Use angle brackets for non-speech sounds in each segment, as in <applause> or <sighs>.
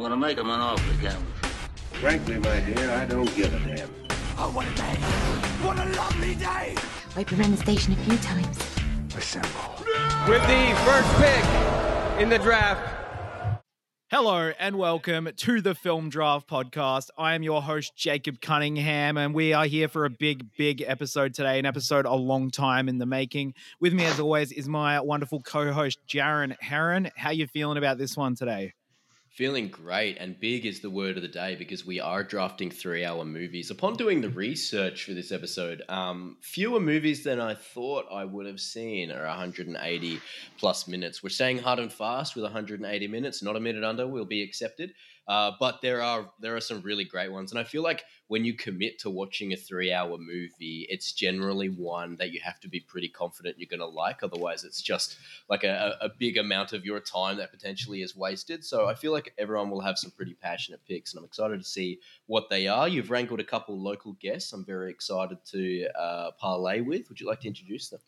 I'm gonna make him an offer again. Frankly, my dear, I don't give a damn. Oh, what a day! What a lovely day! I've been around the station a few times. Assemble. With the first pick in the draft. Hello and welcome to the Film Draft Podcast. I am your host, Jacob Cunningham, and we are here for a big, big episode today, an episode a long time in the making. With me, as always, is my wonderful co-host, Jaron Heron. How you feeling about this one today? Feeling great, and big is the word of the day because we are drafting three hour movies. Upon doing the research for this episode, um, fewer movies than I thought I would have seen are 180 plus minutes. We're staying hard and fast with 180 minutes, not a minute under will be accepted. Uh, but there are there are some really great ones, and I feel like when you commit to watching a three hour movie, it's generally one that you have to be pretty confident you're going to like. Otherwise, it's just like a, a big amount of your time that potentially is wasted. So I feel like everyone will have some pretty passionate picks, and I'm excited to see what they are. You've wrangled a couple local guests. I'm very excited to uh, parlay with. Would you like to introduce them?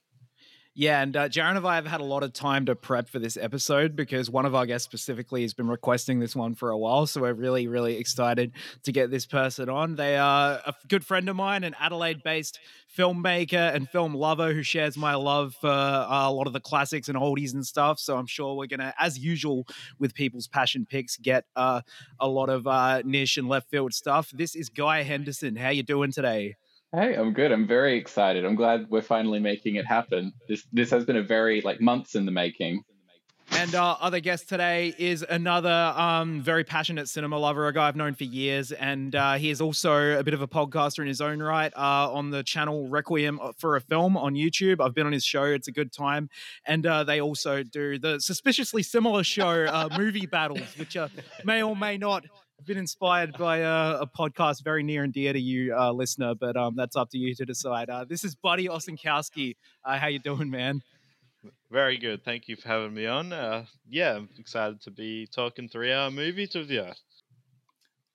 Yeah, and uh, Jaron and I have had a lot of time to prep for this episode because one of our guests specifically has been requesting this one for a while. So we're really, really excited to get this person on. They are a good friend of mine, an Adelaide based filmmaker and film lover who shares my love for uh, a lot of the classics and oldies and stuff. So I'm sure we're going to, as usual with people's passion picks, get uh, a lot of uh, niche and left field stuff. This is Guy Henderson. How you doing today? Hey, I'm good. I'm very excited. I'm glad we're finally making it happen. This this has been a very like months in the making. And our other guest today is another um, very passionate cinema lover, a guy I've known for years, and uh, he is also a bit of a podcaster in his own right uh, on the channel Requiem for a Film on YouTube. I've been on his show; it's a good time, and uh, they also do the suspiciously similar show uh, Movie Battles, which uh, may or may not been inspired by a, a, podcast very near and dear to you, uh, listener, but um, that's up to you to decide. Uh, this is Buddy Osenkowski. Uh, how you doing, man? Very good. Thank you for having me on. Uh, yeah, I'm excited to be talking three-hour movies with you.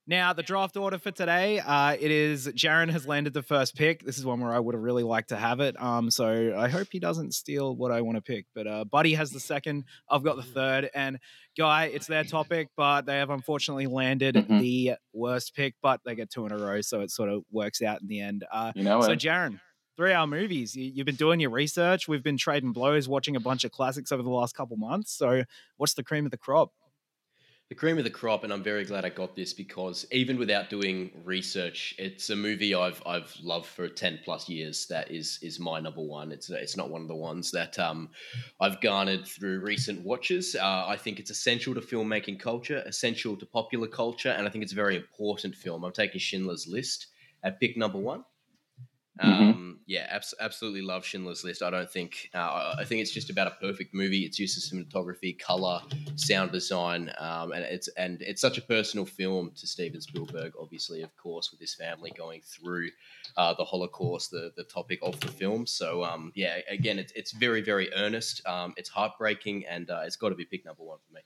Now, the draft order for today, uh, it is Jaron has landed the first pick. This is one where I would have really liked to have it. Um, so I hope he doesn't steal what I want to pick. But uh, Buddy has the second. I've got the third. And Guy, it's their topic, but they have unfortunately landed mm-hmm. the worst pick. But they get two in a row, so it sort of works out in the end. Uh, you know, so Jaron, three hour movies. You, have been doing your research. We've been trading blows, watching a bunch of classics over the last couple months. So, what's the cream of the crop? The cream of the crop, and I'm very glad I got this because even without doing research, it's a movie I've I've loved for ten plus years. That is is my number one. It's it's not one of the ones that um, I've garnered through recent watches. Uh, I think it's essential to filmmaking culture, essential to popular culture, and I think it's a very important film. I'm taking Schindler's List at pick number one. Mm-hmm. Um, yeah, abs- absolutely love Schindler's List. I don't think uh, I think it's just about a perfect movie. Its use of cinematography, color, sound design, um, and it's and it's such a personal film to Steven Spielberg. Obviously, of course, with his family going through uh, the Holocaust, the the topic of the film. So um, yeah, again, it's it's very very earnest. Um, it's heartbreaking, and uh, it's got to be pick number one for me.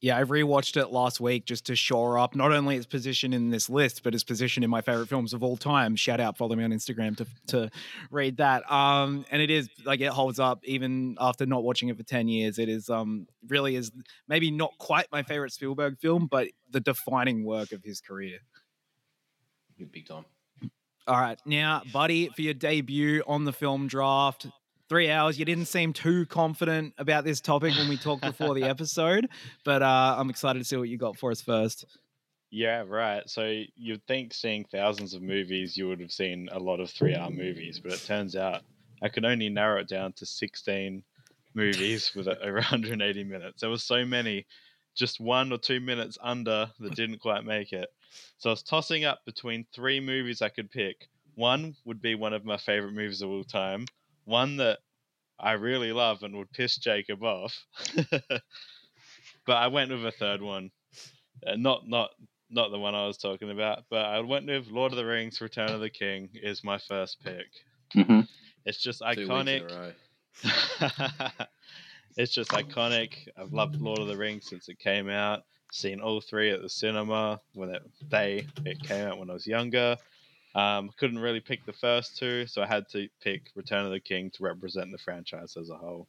Yeah, I rewatched it last week just to shore up not only its position in this list, but its position in my favorite films of all time. Shout out, follow me on Instagram to to read that. Um, and it is like it holds up even after not watching it for ten years. It is um really is maybe not quite my favorite Spielberg film, but the defining work of his career. Big time. All right, now, buddy, for your debut on the film draft, three hours. You didn't seem too confident about this topic when we talked before the <laughs> episode, but uh, I'm excited to see what you got for us first. Yeah, right. So you'd think seeing thousands of movies, you would have seen a lot of three hour movies, but it turns out I could only narrow it down to 16 movies with over 180 minutes. There were so many, just one or two minutes under that didn't quite make it. So I was tossing up between three movies I could pick. One would be one of my favorite movies of all time one that I really love and would piss Jacob off. <laughs> but I went with a third one, uh, not not not the one I was talking about, but I went with Lord of the Rings: Return of the King is my first pick. Mm-hmm. It's just iconic. <laughs> it's just iconic. I've loved Lord of the Rings since it came out. Seen all three at the cinema when it they it came out when I was younger. Um, couldn't really pick the first two, so I had to pick Return of the King to represent the franchise as a whole.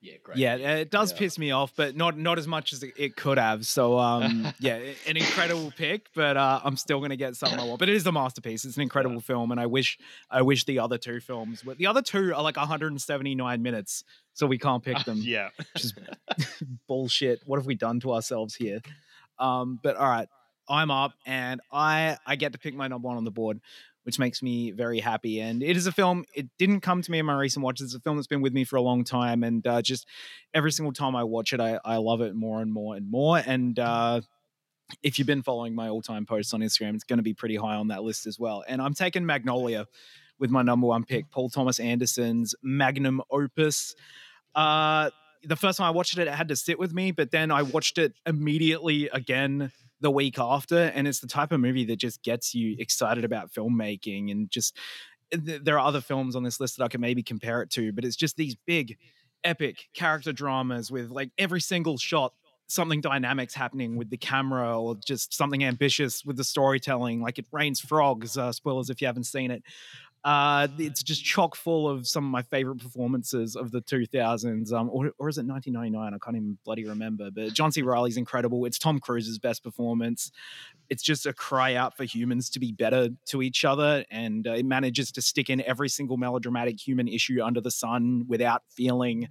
Yeah, great. Yeah, it does Yeah. piss me off, but not not as much as it- it could have. So, um, <laughs> yeah, an incredible pick, but uh, I'm still gonna get something I want. But it is a masterpiece. It's an incredible film, and I wish I wish the other two films. Were, the other two are like 179 minutes, so we can't pick <laughs> them. yeah. which is <laughs> bullshit. What have we done to ourselves here? Um, but all right, I'm up, and I I get to pick my number one on the board, which makes me very happy. And it is a film. It didn't come to me in my recent watches. It's a film that's been with me for a long time, and uh, just every single time I watch it, I I love it more and more and more. And uh, if you've been following my all-time posts on Instagram, it's going to be pretty high on that list as well. And I'm taking Magnolia with my number one pick, Paul Thomas Anderson's magnum opus. Uh, the first time I watched it, it had to sit with me, but then I watched it immediately again the week after, and it's the type of movie that just gets you excited about filmmaking and just. There are other films on this list that I can maybe compare it to, but it's just these big, epic character dramas with like every single shot something dynamics happening with the camera or just something ambitious with the storytelling like it rains frogs uh, spoilers if you haven't seen it uh, it's just chock full of some of my favorite performances of the 2000s um, or, or is it 1999 i can't even bloody remember but john c. Reilly's incredible. It's tom cruise's best performance. It's just a cry out for humans to be better to each other and uh, it manages to stick in every single melodramatic human issue under the sun without feeling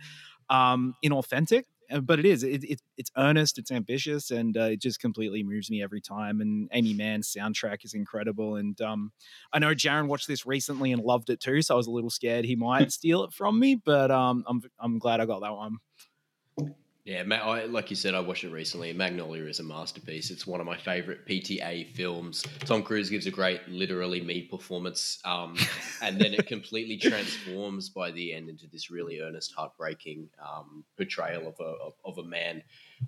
um, inauthentic but it is it, it, it's earnest it's ambitious and uh, it just completely moves me every time and amy mann's soundtrack is incredible and um, i know jaron watched this recently and loved it too so i was a little scared he might steal it from me but um, I'm, I'm glad i got that one Yeah, I, like you said, I watched it recently. Magnolia is a masterpiece. It's one of my favorite PTA films. Tom Cruise gives a great, literally me performance, um, <laughs> and then it completely transforms by the end into this really earnest, heartbreaking um, portrayal of a of, of a man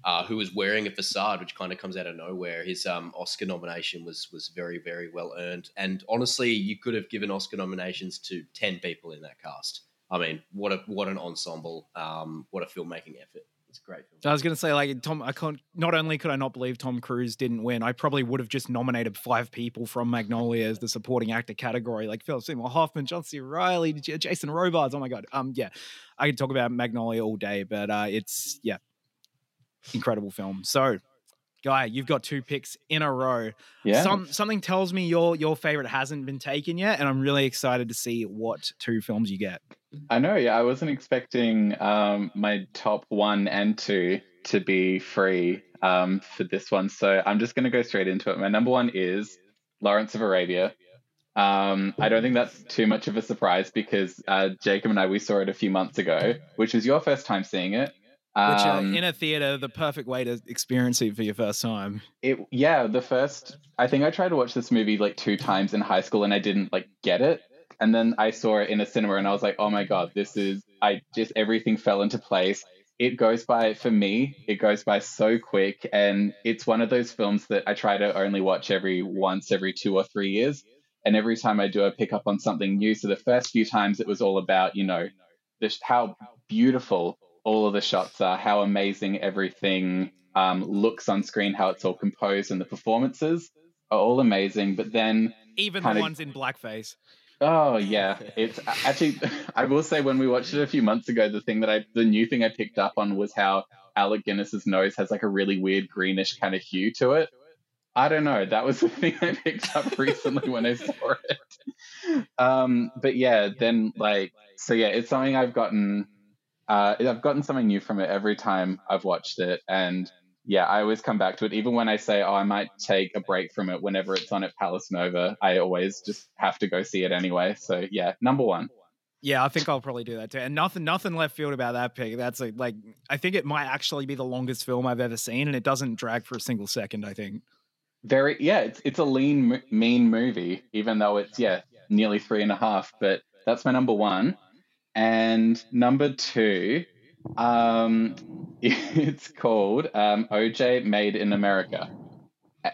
uh, who was wearing a facade, which kind of comes out of nowhere. His um, Oscar nomination was was very, very well earned, and honestly, you could have given Oscar nominations to ten people in that cast. I mean, what a what an ensemble! Um, what a filmmaking effort! It's great film. I was going to say, like Tom, I can't. Not only could I not believe Tom Cruise didn't win, I probably would have just nominated five people from Magnolia as the supporting actor category, like Philip Seymour Hoffman, John C. Reilly, Jason Robards. Oh my god, um, yeah, I could talk about Magnolia all day, but uh, it's yeah, incredible film. So, Guy, you've got two picks in a row. Yeah. Some something tells me your your favorite hasn't been taken yet, and I'm really excited to see what two films you get. I know, yeah. I wasn't expecting um, my top one and two to be free um, for this one. So I'm just going to go straight into it. My number one is Lawrence of Arabia. Um, I don't think that's too much of a surprise because uh, Jacob and I, we saw it a few months ago, which was your first time seeing it. Which uh, Um, in a theater, the perfect way to experience it for your first time. it yeah the first i think i tried to watch this movie like two times in high school and i didn't like get it. And then i saw it in a cinema and i was like oh my god this is i just everything fell into place. It goes by for me it goes by so quick and it's one of those films that i try to only watch every once every two or three years. And every time i do i pick up on something new. So the first few times it was all about you know this how beautiful all of the shots are how amazing everything um, looks on screen, how it's all composed, and the performances are all amazing. But then, Even kinda- the ones in blackface. oh <laughs> yeah, it's actually. <laughs> I will say when we watched it a few months ago, the thing that I, the new thing I picked up on was how Alec Guinness's nose has like a really weird greenish kind of hue to it. I don't know. That was <laughs> the thing I picked up recently when I saw it. Um, but yeah, then like, so yeah, it's something I've gotten. Uh, I've gotten something new from it every time I've watched it, and yeah, I always come back to it. Even when I say, oh, I might take a break from it whenever it's on at Palace Nova, I always just have to go see it anyway. So yeah, number one. Yeah, I think I'll probably do that too. And nothing, nothing left field about that pick. That's like, like I think it might actually be the longest film I've ever seen, and it doesn't drag for a single second. I think. Very yeah, it's it's a lean, mean movie, even though it's yeah nearly three and a half. But that's my number one, and number two, um, <laughs> it's called um, OJ Made in America.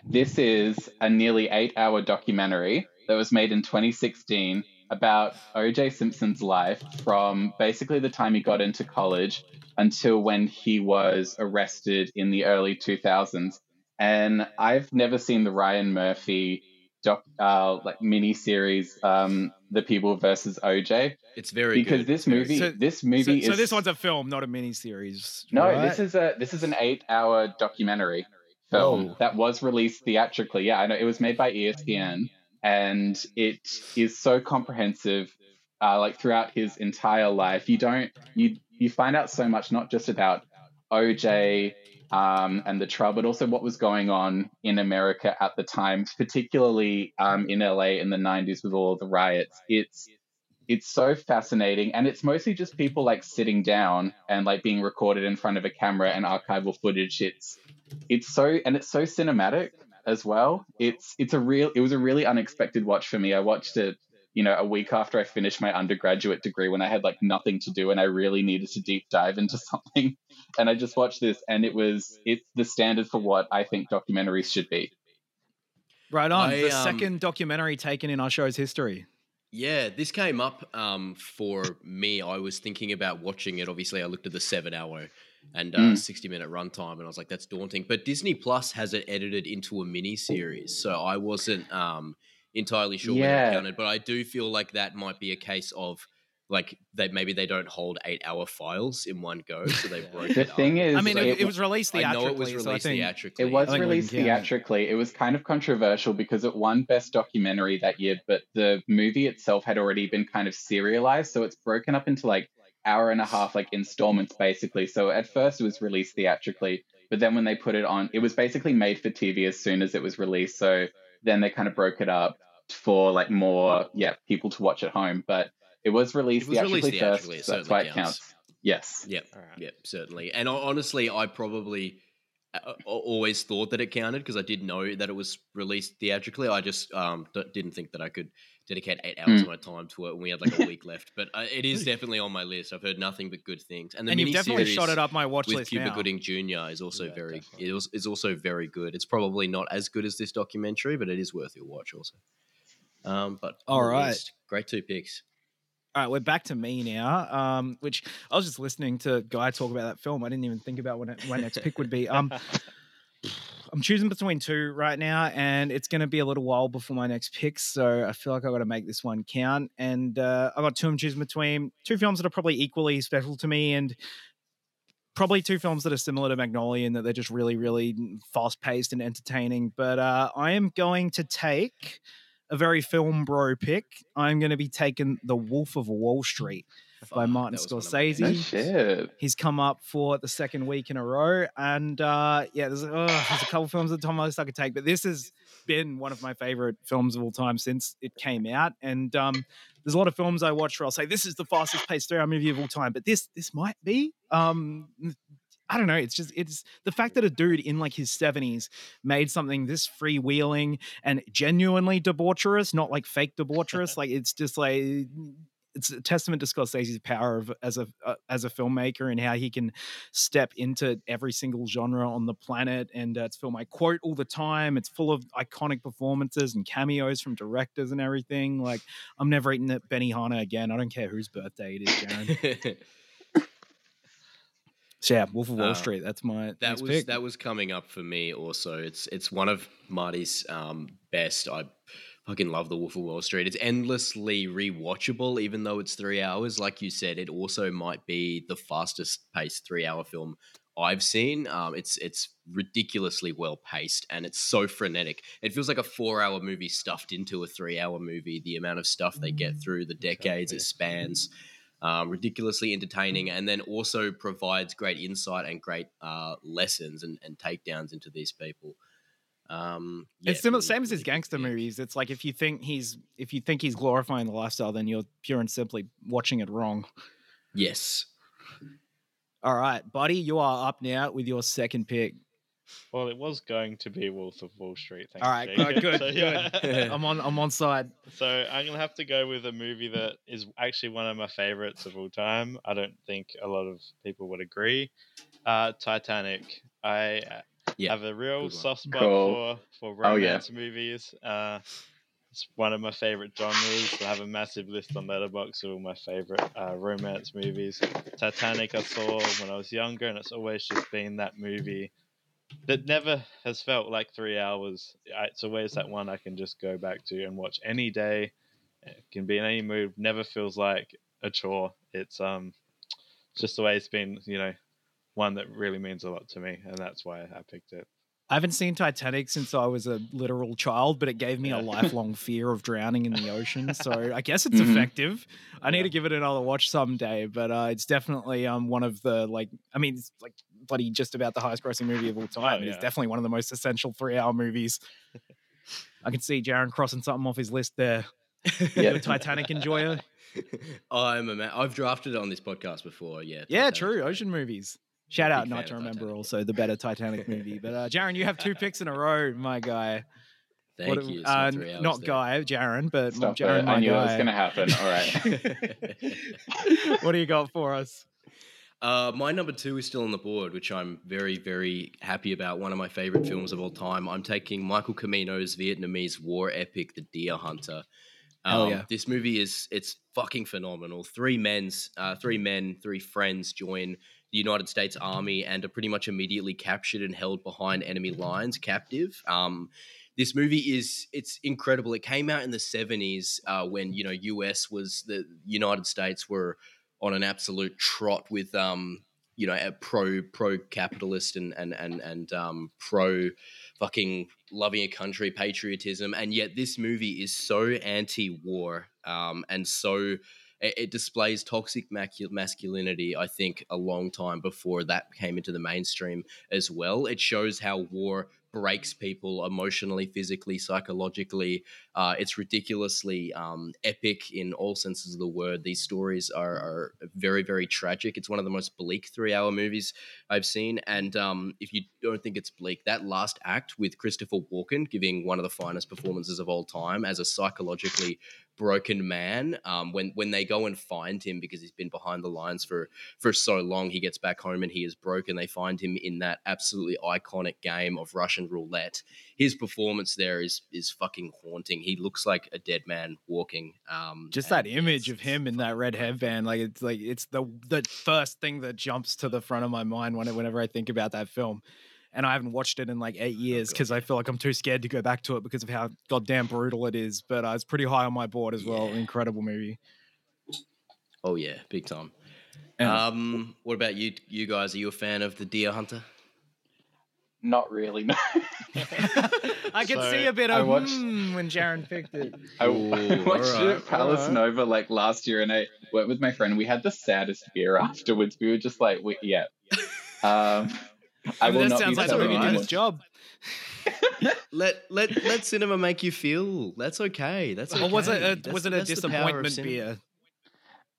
This is a nearly eight-hour documentary that was made in 2016 about OJ Simpson's life from basically the time he got into college until when he was arrested in the early 2000s. And I've never seen the Ryan Murphy doc, uh, like mini series, um, The People versus OJ, It's very because good. this movie, So- this movie so is so this one's a film, not a mini series. no, this is a this is an eight-hour documentary film Whoa. that was released theatrically. Yeah, I know it was made by ESPN, and it is so comprehensive. Uh, like throughout his entire life, you don't you you find out so much, not just about OJ um, and the trial, but also what was going on in America at the time, particularly um, in LA in the '90s with all the riots. It's it's so fascinating and it's mostly just people like sitting down and like being recorded in front of a camera and archival footage. It's it's so and it's so cinematic as well. It's it's a real it was a really unexpected watch for me. I watched it you know a week after i finished my undergraduate degree when i had like nothing to do and i really needed to deep dive into <laughs> something and i just watched this and it was it's the standard for what i think documentaries should be Right on. I, the um, second documentary taken in our show's history. Yeah, this came up um, for me. I was thinking about watching it. Obviously, I looked at the seven hour and uh, Mm. 60 minute runtime, and I was like, that's daunting. But Disney Plus has it edited into a mini series. So I wasn't um, entirely sure whether Yeah. it counted. But I do feel like that might be a case of like they maybe they don't hold eight hour files in one go. So they <laughs> broke the it up. thing is I mean, like, it, it was released I theatrically. know it was released think- theatrically. It was I think we released can count it. theatrically. It was kind of controversial because it won Best Documentary that year, but the movie itself had already been kind of serialized, so it's broken up into like hour and a half, like installments basically. So at first it was released theatrically, but then when they put it on, it was basically made for TV as soon as it was released. So then they kind of broke it up for like more, yeah, people to watch at home. But it was released It was released theatrically, theatrically, first, so that's certainly why it counts. counts. Yes. Yep. All right. Yep, certainly. And honestly, I probably uh, always thought that it counted because I did know that it was released theatrically. I just um, d- didn't think that I could dedicate eight hours Mm. of my time to it when we had like a week left. But uh, it is definitely on my list. I've heard nothing but good things. And the and you've definitely miniseries shot it up my watch with list Cuba now. Gooding Jr. is also Yeah, very definitely. it was, is also very good. It's probably not as good as this documentary, but it is worth your watch also. Um, but all right, on the right. list, great two picks. All right, we're back to me now. Um, which I was just listening to Guy talk about that film. I didn't even think about what my next pick would be. Um, <laughs> I'm choosing between two right now, and it's going to be a little while before my next pick. So I feel like I got to make this one count. And uh, I've got two I'm choosing between two films that are probably equally special to me, and probably two films that are similar to Magnolia in that they're just really, really fast paced and entertaining. But uh, I am going to take a very film bro pick. I'm going to be taking The Wolf of Wall Street by Fuck, Martin that was one of my Scorsese. No shit. He's come up for the second week in a row, and uh, yeah, there's, uh, there's a couple films at the top of my list I could take, but this has been one of my favorite films of all time since it came out. And um, there's a lot of films I watch where I'll say this is the fastest paced three-hour movie of all time, but this this might be. Um, I don't know. It's just it's the fact that a dude in like his 70s made something this freewheeling and genuinely debaucherous, not like fake debaucherous. like it's just like it's a testament to Scorsese's power of as a uh, as a filmmaker and how he can step into every single genre on the planet. And uh, it's film I quote all the time. It's full of iconic performances and cameos from directors and everything. Like I'm never eating at Benihana again. I don't care whose birthday it is, Jaron. <laughs> so yeah, Wolf of Wall Uh, Street. That's my that next was pick. that was coming up for me also. It's it's one of marty's um best. I fucking love the wolf of wall street. It's endlessly rewatchable even though it's three hours. Like you said it also might be the fastest paced three hour film i've seen. Um it's it's ridiculously well paced and it's so frenetic. It feels like a four hour movie stuffed into a three hour movie. The amount of stuff they get through the decades it spans um, ridiculously entertaining, and then also provides great insight and great uh, lessons and, and takedowns into these people. Um, yeah, it's similar, same as his gangster movies. It's like if you think he's if you think he's glorifying the lifestyle, then you're pure and simply watching it wrong. Yes. All right, buddy, you are up now with your second pick. Well, it was going to be Wolf of Wall Street. Thanks, All right, Jacob. good, good, <laughs> So, yeah. good. <laughs> I'm on. I'm on side. So I'm gonna have to go with a movie that is actually one of my favorites of all time. I don't think a lot of people would agree. Uh, Titanic. I uh, Yeah, have a real soft spot Cool. for for Oh, yeah. romance movies. Uh, it's one of my favorite genres. I have a massive list on Letterboxd of all my favorite uh, romance movies. Titanic I saw when I was younger, and it's always just been that movie that never has felt like three hours. It's always that one I can just go back to and watch any day. It can be in any mood. Never feels like a chore. It's um, just the way it's been. You know, one that really means a lot to me, and that's why I picked it. I haven't seen Titanic since I was a literal child, but it gave me a <laughs> lifelong fear of drowning in the ocean. So I guess it's Mhm. effective. I need Yeah. to give it another watch someday, but uh, it's definitely um one of the like. I mean, it's like bloody just about the highest grossing movie of all time. It's yeah. definitely one of the most essential three hour movies. I can see Jaron crossing something off his list there. <laughs> Yeah. The Titanic enjoyer. <laughs> I'm a man. I've drafted it on this podcast before. Yeah. Yeah, true. Ocean movies. Shout out fan Not to Remember, Titanic. also the better Titanic movie. But uh, Jaron, you have two <laughs> picks in a row, my guy. Thank What- you. It's uh, not not there. Guy, Jaron, but Stop Jaron, it. my I knew guy. it was going to happen. All right. what do you got for us? Uh, my number two is still on the board, which I'm very, very happy about. One of my favorite films of all time. I'm taking Michael Cimino's Vietnamese war epic, The Deer Hunter. Um, yeah. This movie is it's fucking phenomenal. Three men's, uh, three men, three friends join the United States Army and are pretty much immediately captured and held behind enemy lines, captive. Um, this movie is it's incredible. It came out in the 70s uh, when you know US was the United States were on an absolute trot with um you know a pro pro capitalist and and and and um pro fucking loving a country patriotism and yet this movie is so anti-war um and so it, displays toxic masculinity i think a long time before that came into the mainstream as well. It shows how war breaks people emotionally physically psychologically uh, it's ridiculously um, epic in all senses of the word. These stories are, are very, very tragic. It's one of the most bleak three-hour movies I've seen. And um, if you don't think it's bleak, that last act with Christopher Walken giving one of the finest performances of all time as a psychologically broken man, um, when when they go and find him because he's been behind the lines for for so long, he gets back home and he is broken. They find him in that absolutely iconic game of Russian roulette his performance there is is fucking haunting. He looks like a dead man walking. Um, Just that image of him in that red headband, like it's like it's the the first thing that jumps to the front of my mind when whenever I think about that film. And I haven't watched it in like eight years God, because I feel like I'm too scared to go back to it because of how goddamn brutal it is. But uh, it's pretty high on my board as well. Yeah. Incredible movie. Oh yeah, big time. Yeah. Um, what about you? You guys, are you a fan of the Deer Hunter? Not really. No. <laughs> I could So, see a bit I of watched- hmm when Jaron picked it. I, I Ooh, <laughs> watched it at Palace alright. Nova like last year, and I went with my friend. We had the saddest beer <laughs> afterwards. We were just like, we, yeah. Um, I I will that not sounds be like the telling movie did job. <laughs> Let let let cinema make you feel. That's okay. That's okay. Or was it a, That's- was it a that's the power of disappointment beer?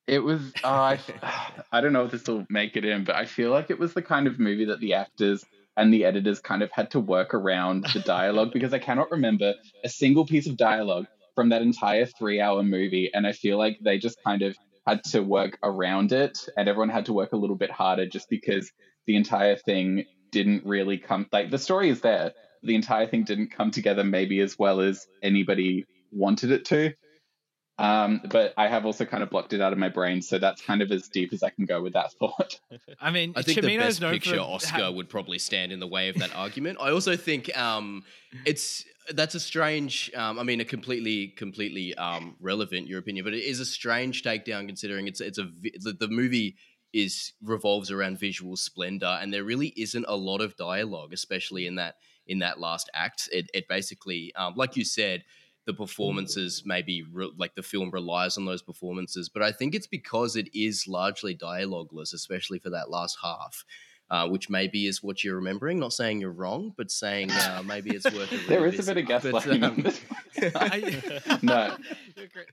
It was. Uh, I, <laughs> <sighs> I don't know if this will make it in, but I feel like it was the kind of movie that the actors and the editors kind of had to work around the dialogue because I cannot remember a single piece of dialogue from that entire three-hour movie, and I feel like they just kind of had to work around it, and everyone had to work a little bit harder just because the entire thing didn't really come. Like the story is there, the entire thing didn't come together maybe as well as anybody wanted it to. Um, but I have also kind of blocked it out of my brain, so that's kind of as deep as I can go with that <laughs> thought. I mean, I think the Cimino's best known picture for Oscar would probably stand in the way of that argument. I also think um, it's that's a strange. Um, I mean, a completely completely um, relevant your opinion, but it is a strange takedown considering it's it's a the, the movie is revolves around visual splendor, and there really isn't a lot of dialogue, especially in that in that last act. It it basically, um, like you said. The performances, maybe re- like the film relies on those performances, but I think it's because it is largely dialogueless, especially for that last half uh, which maybe is what you're remembering. Not saying you're wrong, but saying uh, maybe it's worth a <laughs> there is a bit of But, gaslighting. um, on this. I- No.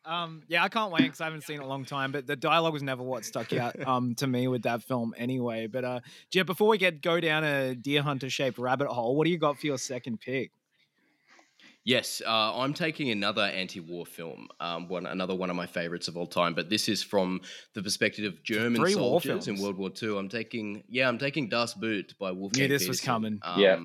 Um, yeah, I can't wait because I haven't seen it in a long time. But the dialogue was never what stuck out um to me with that film anyway. But uh, yeah, before we get go down a deer hunter shaped rabbit hole, what do you got for your second pick? Yes, uh, I'm taking another anti-war film, um, one another one of my favorites of all time. But this is from the perspective of German Three soldiers in. World War II. I'm taking, yeah, I'm taking Das Boot by Wolfgang. this was coming. Um, Yeah.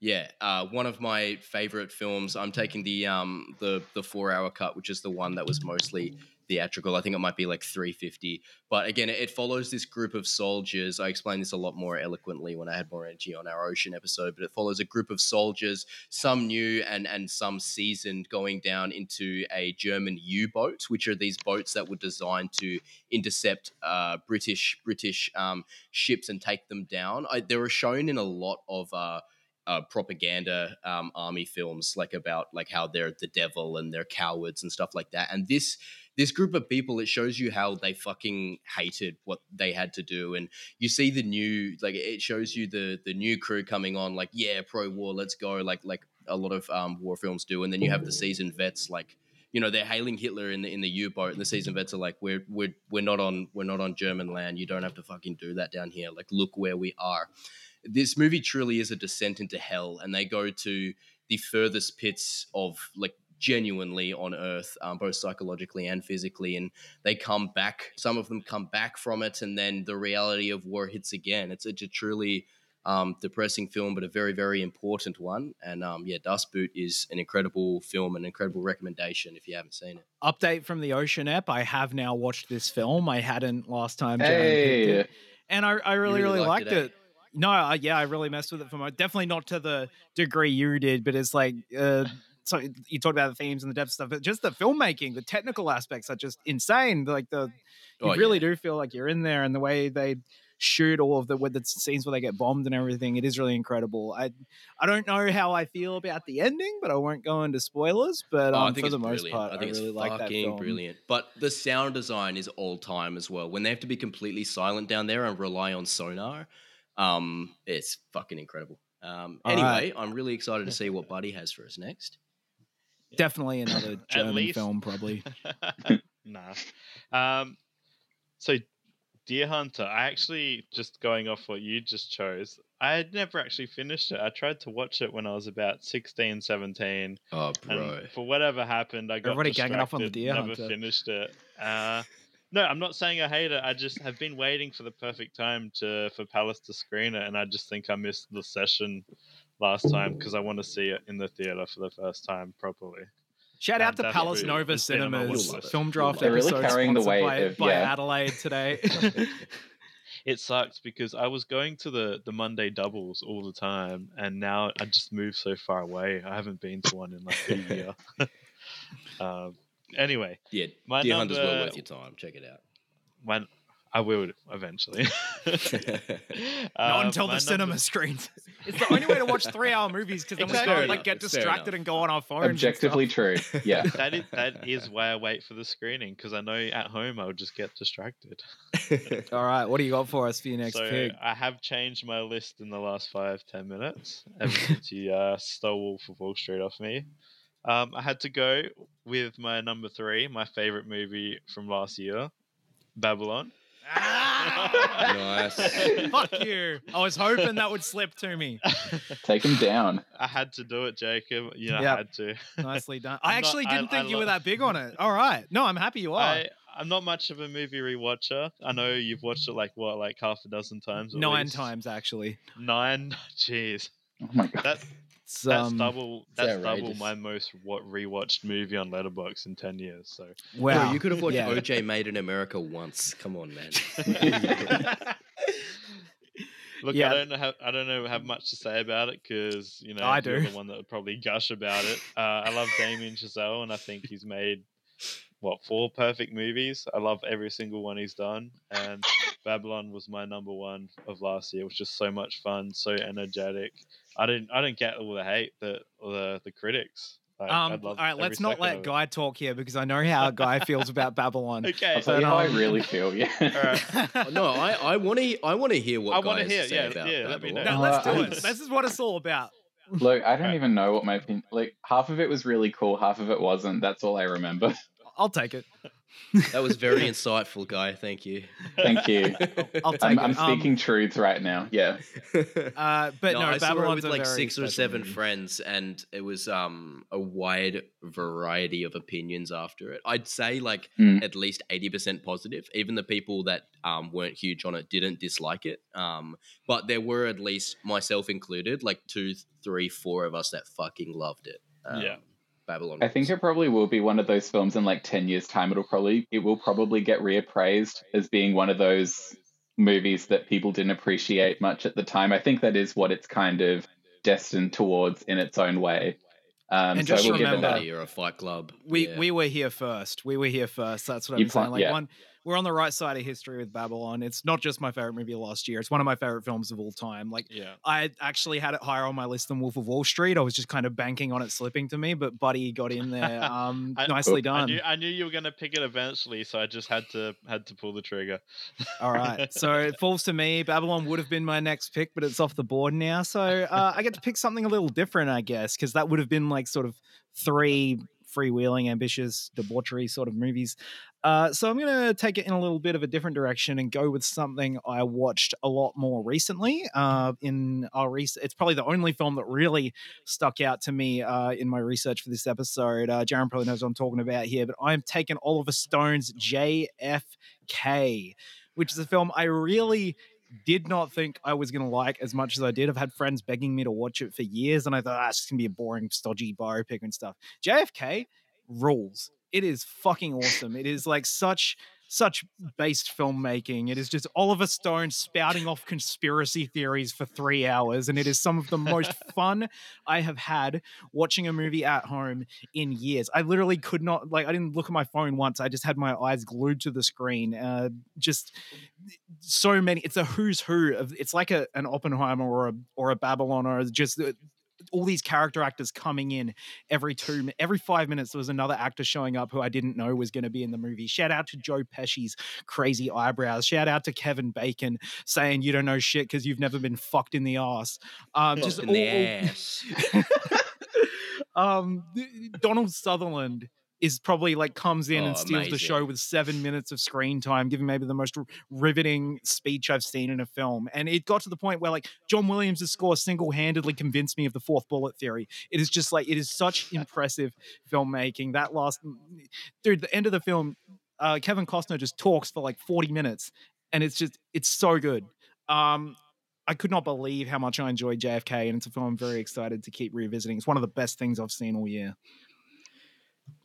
Yeah, uh, one of my favorite films. I'm taking the um the the four hour cut, which is the one that was mostly theatrical. I think it might be like 350. But again, it follows this group of soldiers. I explained this a lot more eloquently when I had more energy on our ocean episode, but it follows a group of soldiers, some new and and some seasoned, going down into a German U-boat, which are these boats that were designed to intercept uh, British British um, ships and take them down. I, they were shown in a lot of. Uh, uh, propaganda um, army films like about like how they're the devil and they're cowards and stuff like that. And this this group of people it shows you how they fucking hated what they had to do. And you see the new like it shows you the the new crew coming on like yeah pro war let's go like like a lot of um, war films do. And then you have the seasoned vets like you know they're hailing Hitler in the in the U-boat and the seasoned vets are like we're we're we're not on we're not on German land. You don't have to fucking do that down here. Like look where we are this movie truly is a descent into hell and they go to the furthest pits of like genuinely on earth um, both psychologically and physically and they come back some of them come back from it and then the reality of war hits again it's a, it's a truly um, depressing film but a very very important one and um, yeah Das Boot is an incredible film an incredible recommendation if you haven't seen it Update from the Ocean app. I have now watched this film. I hadn't last time. Hey. it. And I, I really, really really, liked liked it, eh? it. No, I, yeah, I really messed with it for my definitely not to the degree you did, but it's like uh <laughs> so you talked about the themes and the depth stuff, but just the filmmaking, the technical aspects are just insane. Like the you Oh, really yeah. do feel like you're in there and the way they shoot all of the with the scenes where they get bombed and everything, it is really incredible. I I don't know how I feel about the ending, but I won't go into spoilers. But Oh, um, I think for it's the most brilliant. part, I I, think really it's like that fucking film. brilliant. But the sound design is all time as well. When they have to be completely silent down there and rely on sonar, um, it's fucking incredible. Um, All anyway, I'm really excited to see what Buddy has for us next. Definitely <laughs> another German film, probably. <laughs> nah. Um, so, Deer Hunter, I actually, just going off what you just chose, I had never actually finished it. I tried to watch it when I was about 16, 17. Oh, bro. And for whatever happened, I got Everybody ganging up on the distracted, Deer never Hunter. finished it. Uh, no, I'm not saying I hate it. I just have been waiting for the perfect time to for Palace to screen it, and I just think I missed the session last time because I want to see it in the theater for the first time properly. Shout out to Palace Nova it's been on my Cinemas film draft They're really episode carrying the sponsored weight by, of- by yeah. Adelaide today. <laughs> It sucks because I was going to the the Monday doubles all the time, and now I just moved so far away. I haven't been to one in like a year. <laughs> <laughs> um, anyway, Yeah, My Deer Hunter's well worth your time. Check it out. when I will eventually. Not Um, until my the cinema screens. <laughs> It's the only way to watch three hour movies because then we It's can't like get it's distracted and go on our phones. Objectively true. Yeah. <laughs> That is that is why I wait for the screening because I know at home I would just get distracted. <laughs> All right, what do you got for us for your next so pick? I have changed my list in the last five ten minutes ever since you uh, stole Wolf of Wall Street off me. Um, I had to go with my number three, my favorite movie from last year, Babylon. nice. <laughs> Fuck you. <laughs> I was hoping that would slip to me. Take him down. I had to do it, Jacob. You know, Yep. I had to. Nicely done. <laughs> I'm I not- actually I- didn't I think you were that big on it. All right. No, I'm happy you are. I, I'm not much of a movie rewatcher. I know you've watched it like what, like half a dozen times. Nine least? times actually. Nine. Jeez, Oh my god. that It's, that's um, double. That's double my most what rewatched movie on Letterboxd in ten years. So Wow. Bro, you could have watched Yeah. OJ Made in America once. Come on, man. <laughs> <laughs> look, Yeah. I don't know. Have, I don't know have much to say about it because you know I you're do. the one that would probably gush about it. Uh, I love Damien Chazelle, and I think he's made what four perfect movies. I love every single one he's done, and Babylon was my number one of last year. It was just so much fun, so energetic. I didn't. I didn't get all the hate that all the the critics. Like, I Um, all loved right, every let's not let of it. Guy talk here because I know how Guy <laughs> feels about Babylon. Okay. I'll tell how I um, really feel. Yeah. <laughs> All right. <laughs> no, I, I want to I want to hear what I wanna hear, to yeah, about yeah, let me know. No, let's do Uh, it. This is what it's all about. Look, I don't Right. even know what my opinion. Like half of it was really cool, half of it wasn't. That's all I remember. I'll take it. That was very <laughs> insightful, guy. Thank you. Thank you. <laughs> I'll take I'm, it. I'm Um, speaking truths right now. Yeah. <laughs> uh, but no, I saw it Babylon's with like six or seven movie. friends, and it was um a wide variety of opinions after it. I'd say like Mm. at least eighty percent positive. Even the people that um weren't huge on it didn't dislike it. Um, but there were at least myself included, like two, three, four of us that fucking loved it. Um, Yeah. Babylon. I think it probably will be one of those films in like 10 years time it'll probably it will probably get reappraised as being one of those movies that people didn't appreciate much at the time. I think that is what it's kind of destined towards in its own way. Um, And so just I will give it remember- that. Comedy or a Fight Club. We yeah. we were here first. We were here first. That's what I'm saying. pla- Like yeah. one, we're on the right side of history with Babylon. It's not just my favorite movie of last year. It's one of my favorite films of all time. Like Yeah. I actually had it higher on my list than Wolf of Wall Street. I was just kind of banking on it slipping to me, but Buddy got in there. <laughs> Um, I- nicely I done. knew, I knew you were going to pick it eventually, so I just had to had to pull the trigger. All right. <laughs> So it falls to me. Babylon would have been my next pick, but it's off the board now. So uh, I get to pick something a little different, I guess, because that would have been like sort of three freewheeling, ambitious, debauchery sort of movies. Uh, so I'm going to take it in a little bit of a different direction and go with something I watched a lot more recently. Uh, in our research, it's probably the only film that really stuck out to me uh, in my research for this episode. Uh, Jaron probably knows what I'm talking about here, but I'm taking Oliver Stone's JFK which is a film I really did not think I was going to like as much as I did. I've had friends begging me to watch it for years, and I thought, ah, it's just going to be a boring, stodgy biopic and stuff. JFK rules. It is fucking awesome. It is like such such based filmmaking. It is just Oliver Stone spouting off conspiracy theories for three hours, and it is some of the most <laughs> fun I have had watching a movie at home in years. I literally could not like I didn't look at my phone once. I just had my eyes glued to the screen. Uh, just so many. It's a who's who of. It's like a an Oppenheimer or a or a Babylon or just. All these character actors coming in every two every five minutes there was another actor showing up who i didn't know was going to be in the movie. Shout out to joe pesci's crazy eyebrows. Shout out to kevin bacon saying you don't know shit because you've never been fucked in the ass. Um just in the all- all- ass. <laughs> um donald sutherland is probably like comes in Oh, and steals the show with seven minutes of screen time, giving maybe the most riveting speech I've seen in a film. And it got to the point where like John Williams' score single handedly convinced me of the fourth bullet theory. It is just like it is such <laughs> impressive filmmaking. That last dude, the end of the film, uh, Kevin Costner just talks for like 40 minutes, and it's just it's so good. Um, I could not believe how much I enjoyed JFK, and it's a film I'm very excited to keep revisiting. It's one of the best things I've seen all year.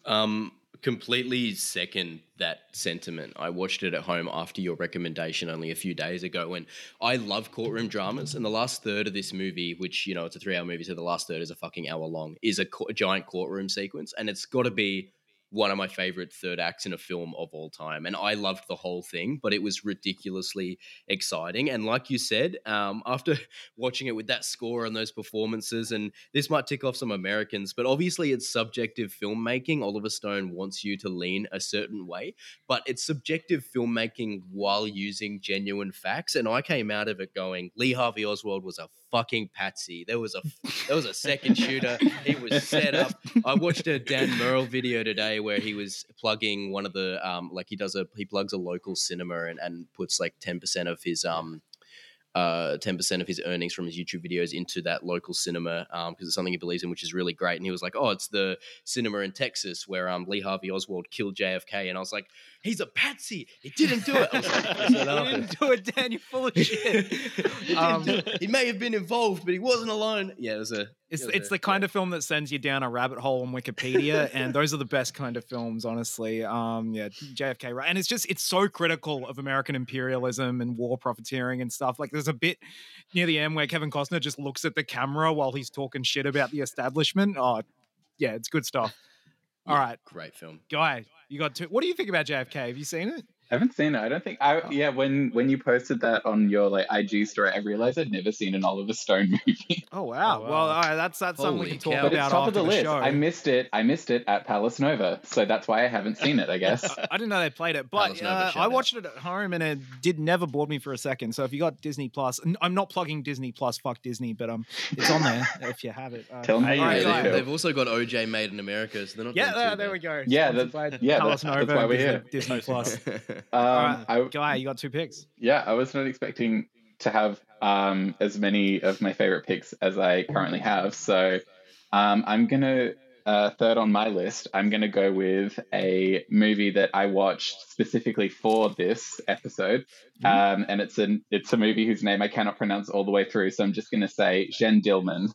Um, completely second that sentiment. I watched it at home after your recommendation only a few days ago, and I love courtroom dramas. And the last third of this movie, which you know it's a three-hour movie, so the last third is a fucking hour long, is a, co- a giant courtroom sequence, and it's got to be one of my favorite third acts in a film of all time. And I loved the whole thing, but it was ridiculously exciting. And like you said, um, after <laughs> watching it with that score and those performances, and this might tick off some Americans, but obviously it's subjective filmmaking. Oliver Stone wants you to lean a certain way, but it's subjective filmmaking while using genuine facts. And I came out of it going, Lee Harvey Oswald was a fucking patsy. There was a there was a second shooter. It was set up. I watched a Dan Murrell video today where he was plugging one of the um like he does a he plugs a local cinema and, and puts like ten percent of his um uh, 10% of his earnings from his YouTube videos into that local cinema because it's something he believes in, which is really great. And he was like, "Oh, it's the cinema in Texas where um, Lee Harvey Oswald killed JFK," and I was like, "He's a patsy. He didn't do it." I was like, "I you said, "Oh." didn't do it, Dan. You're full of shit. <laughs> He Um, he may have been involved, but he wasn't alone. Yeah, it was a. It's it's the kind of film that sends you down a rabbit hole on Wikipedia, <laughs> and those are the best kind of films, honestly. Um, yeah, JFK, right? And it's just it's so critical of American imperialism and war profiteering and stuff. Like, there's a bit near the end where Kevin Costner just looks at the camera while he's talking shit about the establishment. Oh, yeah, it's good stuff. All Yeah, right, great film. guy, you got two. What do you think about JFK? Have you seen it? Haven't seen it. I don't think. I yeah. When when you posted that on your like IG story, I realized I'd never seen an Oliver Stone <laughs> movie. Oh wow. Oh, wow. Well, all right, that's that's something we can talk cow. but about it's top after of the, the, list. show. I missed it. I missed it at Palace Nova, so that's why I haven't seen it. I <laughs> guess. I didn't know they played it, but Palace uh, I watched it at home and it did never bored me for a second. So if you got Disney Plus, I'm not plugging Disney Plus, fuck Disney, but um, it's on there <laughs> if you have it. Uh, Tell me Hey, you really Yeah, they, feel. they've also got OJ made in America, so they're not. Yeah, doing there, there we go. Yeah, Sponsored that's- by yeah, Palace that's- that's Nova why we're Disney, here. Disney Plus. Um, right. I, Guy, you got two picks. yeah, I was not expecting to have um, as many of my favorite picks as I currently have. So um, I'm gonna uh, third on my list. I'm gonna go with a movie that I watched specifically for this episode, um, and it's an it's a movie whose name I cannot pronounce all the way through. So I'm just gonna say Jen Dielman.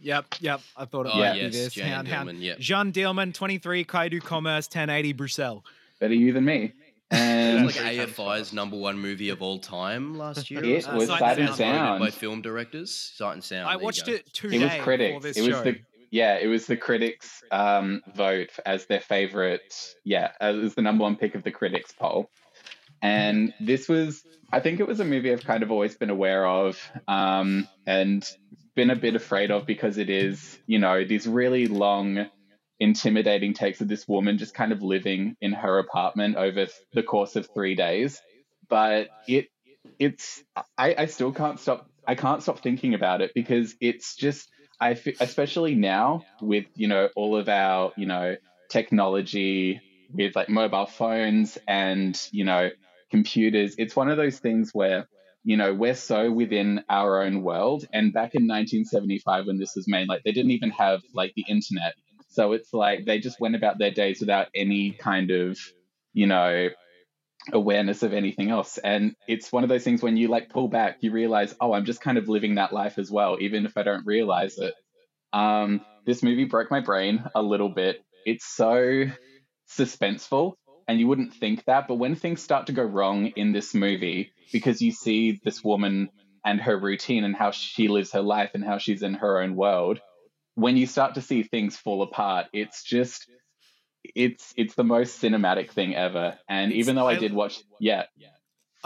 Yep, yep. I thought it Oh might yes, be this. Jane Hound, Hound. Dielman. Yeah, Jean Dielman, 23, quai du Commerce, 1080, Bruxelles. Better you than me. It And like AFI's number one movie of all time last year. or It was Voted Sight and by Sound. film directors. Sight and Sound. I there you watched go. it today it was for critics. this It was show. the yeah, it was the critics' um, vote as their favorite. Yeah, it was the number one pick of the critics poll. And this was, I think it was a movie I've kind of always been aware of um, and been a bit afraid of because it is, you know, these really long, intimidating takes of this woman just kind of living in her apartment over the course of three days. But it, it's, I, I still can't stop. I can't stop thinking about it because it's just I f- especially now with you know all of our you know technology with like mobile phones and you know computers it's one of those things where you know we're so within our own world and back in 1975 when this was made like they didn't even have like the internet so it's like they just went about their days without any kind of you know awareness of anything else. And it's one of those things when you like pull back you realize oh i'm just kind of living that life as well even if i don't realize it. Um this movie broke my brain a little bit. It's so suspenseful and you wouldn't think that but when things start to go wrong in this movie because you see this woman and her routine and how she lives her life and how she's in her own world when you start to see things fall apart it's just it's it's the most cinematic thing ever and It's- even though i did watch yeah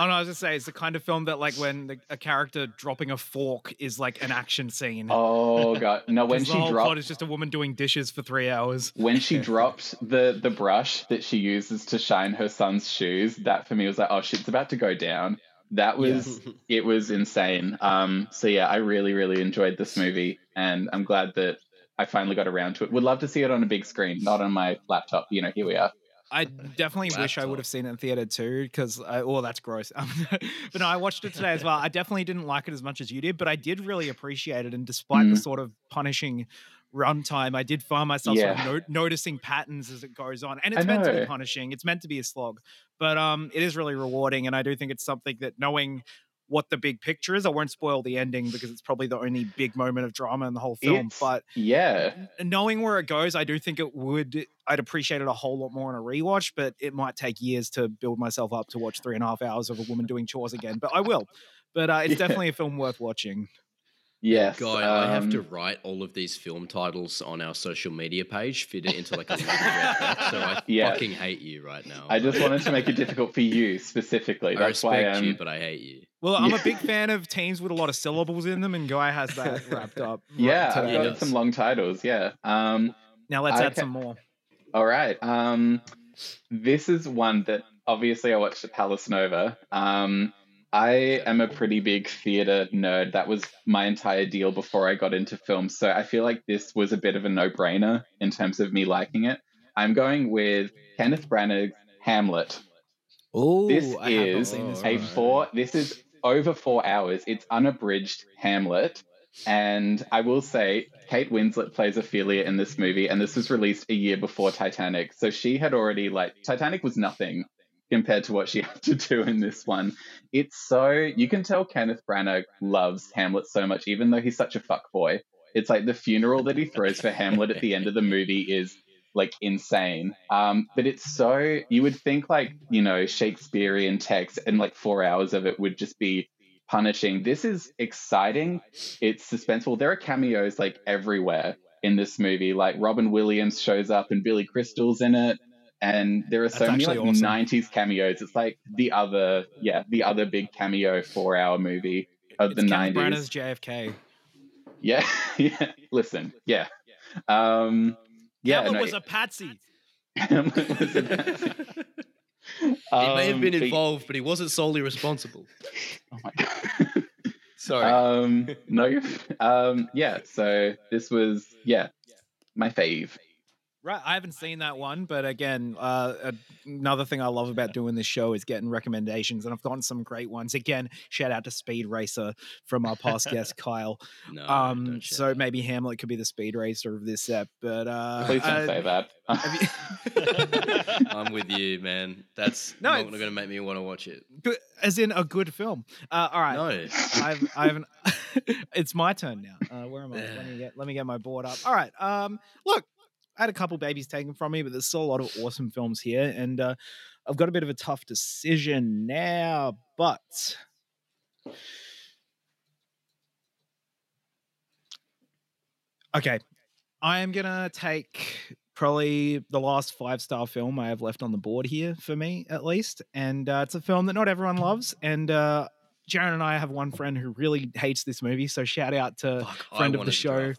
Oh no, I was just say it's the kind of film that like when the, a character dropping a fork is like an action scene. oh god <laughs> no when she the whole plot dropped is just a woman doing dishes for three hours. when she <laughs> dropped the the brush that she uses to shine her son's shoes that for me was like oh shit's about to go down that was it was insane um so yeah i really really enjoyed this movie and i'm glad that i finally got around to it would love to see it on a big screen not on my laptop you know here we are I definitely wish I would have seen it in theater too, because oh, that's gross. <laughs> Um, but no, I watched it today as well. I definitely didn't like it as much as you did, but I did really appreciate it. And despite the Mm. sort of punishing runtime, I did find myself sort of no- noticing patterns as it goes on. And it's meant to be punishing. It's meant to be a slog, but um, it is really rewarding. And I do think it's something that knowing what the big picture is, I won't spoil the ending because it's probably the only big moment of drama in the whole film. It's- but yeah knowing where it goes, I do think it would. I'd appreciate it a whole lot more on a rewatch, but it might take years to build myself up to watch three and a half hours of a woman doing chores again. But I will. But uh, it's <laughs> Yeah. definitely a film worth watching. Yes Guy, I have to um, write all of these film titles on our social media page, fit it into like a little red box. So I Yeah. fucking hate you right now. i just wanted to make it difficult for you specifically I that's why respect um, you, but I hate you. Well, I'm a big fan of teams with a lot of syllables in them, and Guy has that <laughs> wrapped up. right yeah i've got does. some long titles yeah um Now let's I add ca- some more. All right. Um, this is one that obviously I watched at Palace Nova. Um, I am a pretty big theater nerd. That was my entire deal before I got into film. So I feel like this was a bit of a no brainer in terms of me liking it. I'm going with Kenneth Branagh's Hamlet. Oh, This I is seen this a four. This is over four hours. It's unabridged Hamlet, and I will say Kate Winslet plays Ophelia in this movie, and this was released a year before Titanic. So she had already like Titanic was nothing compared to what she <laughs> had to do in this one. It's so you can tell Kenneth Branagh loves Hamlet so much, even though he's such a fuckboy. It's like the funeral that he throws for Hamlet at the end of the movie is like insane. Um, but it's so you would think like you know Shakespearean text and like four hours of it would just be punishing. This is exciting. It's suspenseful. There are cameos like everywhere in this movie. Like Robin Williams shows up and Billy Crystal's in it. And there are so That's many like awesome. 90s cameos. It's like the other, yeah, the other big cameo four-hour movie of It's the Kenneth 90s. Branagh's JFK. Yeah, <laughs> yeah. Listen, yeah, um, yeah. Hamlet no, was a patsy. <laughs> Hamlet was a- <laughs> He may have Um, been involved, but he wasn't solely responsible. Oh my god. Sorry. um, no, um, yeah. So this was yeah, my fave. Right, I haven't seen that one, but again, uh, another thing I love about doing this show is getting recommendations, and I've gotten some great ones. Again, shout out to Speed Racer from our past <laughs> guest Kyle. no, Um, so out. maybe Hamlet could be the Speed Racer of this ep, but uh, Please don't uh, say that. you- <laughs> I'm with you, man. That's <laughs> No, not going to make me want to watch it. good- as in a good film. Uh, all right, No. I've, I haven't. it's my turn now. Uh, where am I? Let me <sighs> get let me get my board up. All right. Um, look, I had a couple babies taken from me, but there's still a lot of awesome films here, and uh, I've got a bit of a tough decision now. But okay, I am gonna take probably the last five star film I have left on the board here for me, at least, and uh, it's a film that not everyone loves, and. Uh, Jaron and I have one friend who really hates this movie, so shout out to Fuck, I friend of the show,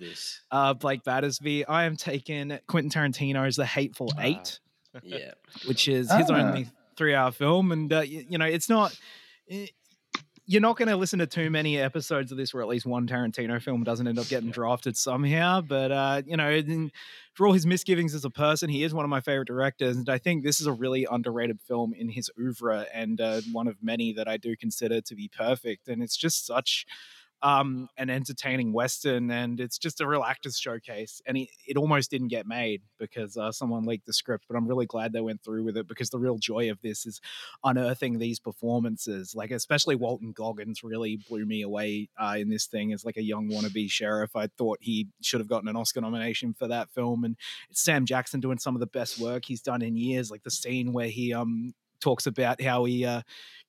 uh, Blake Battersby. I am taking Quentin Tarantino's The Hateful. Eight, Yeah. which is his Ah. only three-hour film, and uh, you, you know it's not. You're not going to listen to too many episodes of this where at least one Tarantino film doesn't end up getting drafted somehow. But uh, you know, for all his misgivings as a person, he is one of my favorite directors, and I think this is a really underrated film in his oeuvre, and uh, one of many that I do consider to be perfect. And it's just such um, an entertaining western, and it's just a real actors showcase. And it, it almost didn't get made because uh, someone leaked the script, but I'm really glad they went through with it because the real joy of this is unearthing these performances. Like especially Walton Goggins really blew me away uh, in this thing as like a young wannabe sheriff. I thought he should have gotten an Oscar nomination for that film, and it's Sam Jackson doing some of the best work he's done in years. Like the scene where he um talks about how he uh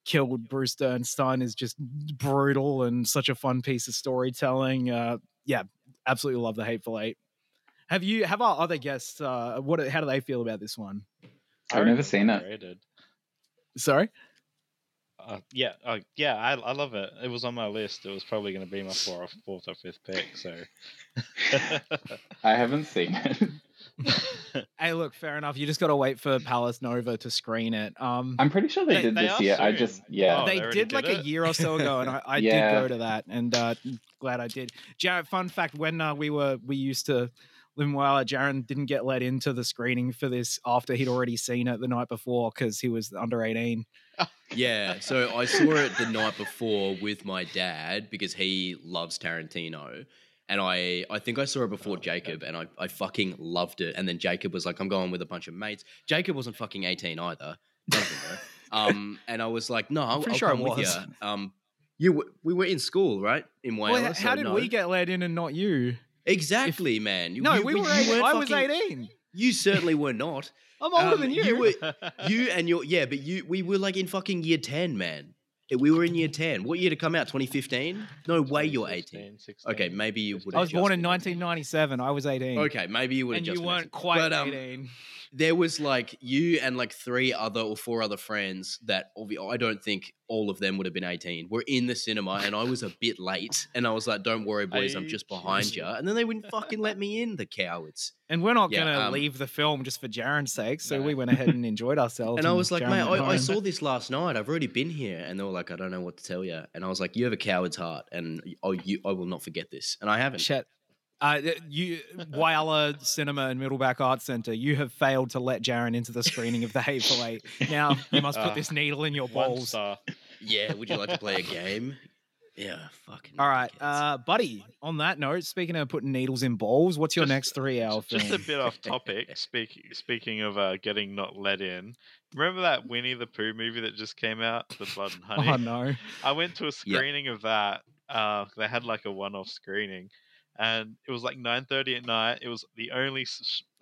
killed Bruce Stern is just brutal and such a fun piece of storytelling. Uh, yeah, absolutely love the Hateful Eight. Have you have our other guests? Uh, what how do they feel about this one? I've never seen it. Rated. Sorry, Uh, yeah, uh, yeah, I, I love it. It was on my list. It was probably going to be my fourth, fourth or fifth pick. So, <laughs> I haven't seen it. <laughs> hey, look, fair enough. You just got to wait for Palace Nova to screen it. Um, I'm pretty sure they, They- did they this are year. I just yeah. Oh, they they already did like did a year or so ago, and I, <laughs> I Yeah. did go to that, and uh, glad I did. Jared, fun fact: when uh, we were we used to live in Whyalla, Jaron didn't get let into the screening for this after he'd already seen it the night before because he was under eighteen. <laughs> Yeah, so I saw it the night before with my dad because he loves Tarantino. And I, I think I saw it before Jacob, and I, I fucking loved it. And then Jacob was like, "I'm going with a bunch of mates." Jacob wasn't fucking 18 either. None of them were. <laughs> Um, and I was like, "No, I'll, pretty I'll sure come with you." Um, you, w- we were in school, right, in Wales. Well, how so did no. we get let in and not you? exactly, man? No, you- we were. 18. weren't I was eighteen. You certainly were not. <laughs> I'm older Um, than you. You were, <laughs> you and your yeah, but you we were like in fucking year ten, man. We were in year ten. What year to come out? 2015? No way, you're 18. 16. Okay, maybe you would. I was born in 1997. I was 18. Okay, maybe you would. and have you just weren't been quite 18. But, um, 18. There was like you and like three other or four other friends that I don't think all of them would have been 18. We're in the cinema and I was a bit late and I was like, "Don't worry, boys, I'm just behind you." And then they wouldn't fucking let me in, the cowards. And we're not Yeah, gonna um, leave the film just for Jaron's sake, so No. we went ahead and enjoyed <laughs> ourselves. And I was like, Jaren mate, I, I saw <laughs> this last night. I've already been here. And they were like, I don't know what to tell you. And I was like, you have a coward's heart, and oh, you, I will not forget this. And I haven't. Chet, uh, you Whyalla Cinema and Middleback Arts Centre, you have failed to let Jaron into the screening of The Hateful Eight. Now you must put Ah, this needle in your balls. star. Yeah, would you like to play a game? Yeah, fucking. All right, uh, buddy. On that note, speaking of putting needles in balls, what's your Just- next three-hour film? Just a bit off <laughs> topic. Speaking speaking of uh, getting not let in, remember that Winnie the Pooh movie that just came out, The Blood and <laughs> Honey? Oh no! I went to a screening of that. Uh, they had like a one-off screening, and it was like 9:30 at night. It was the only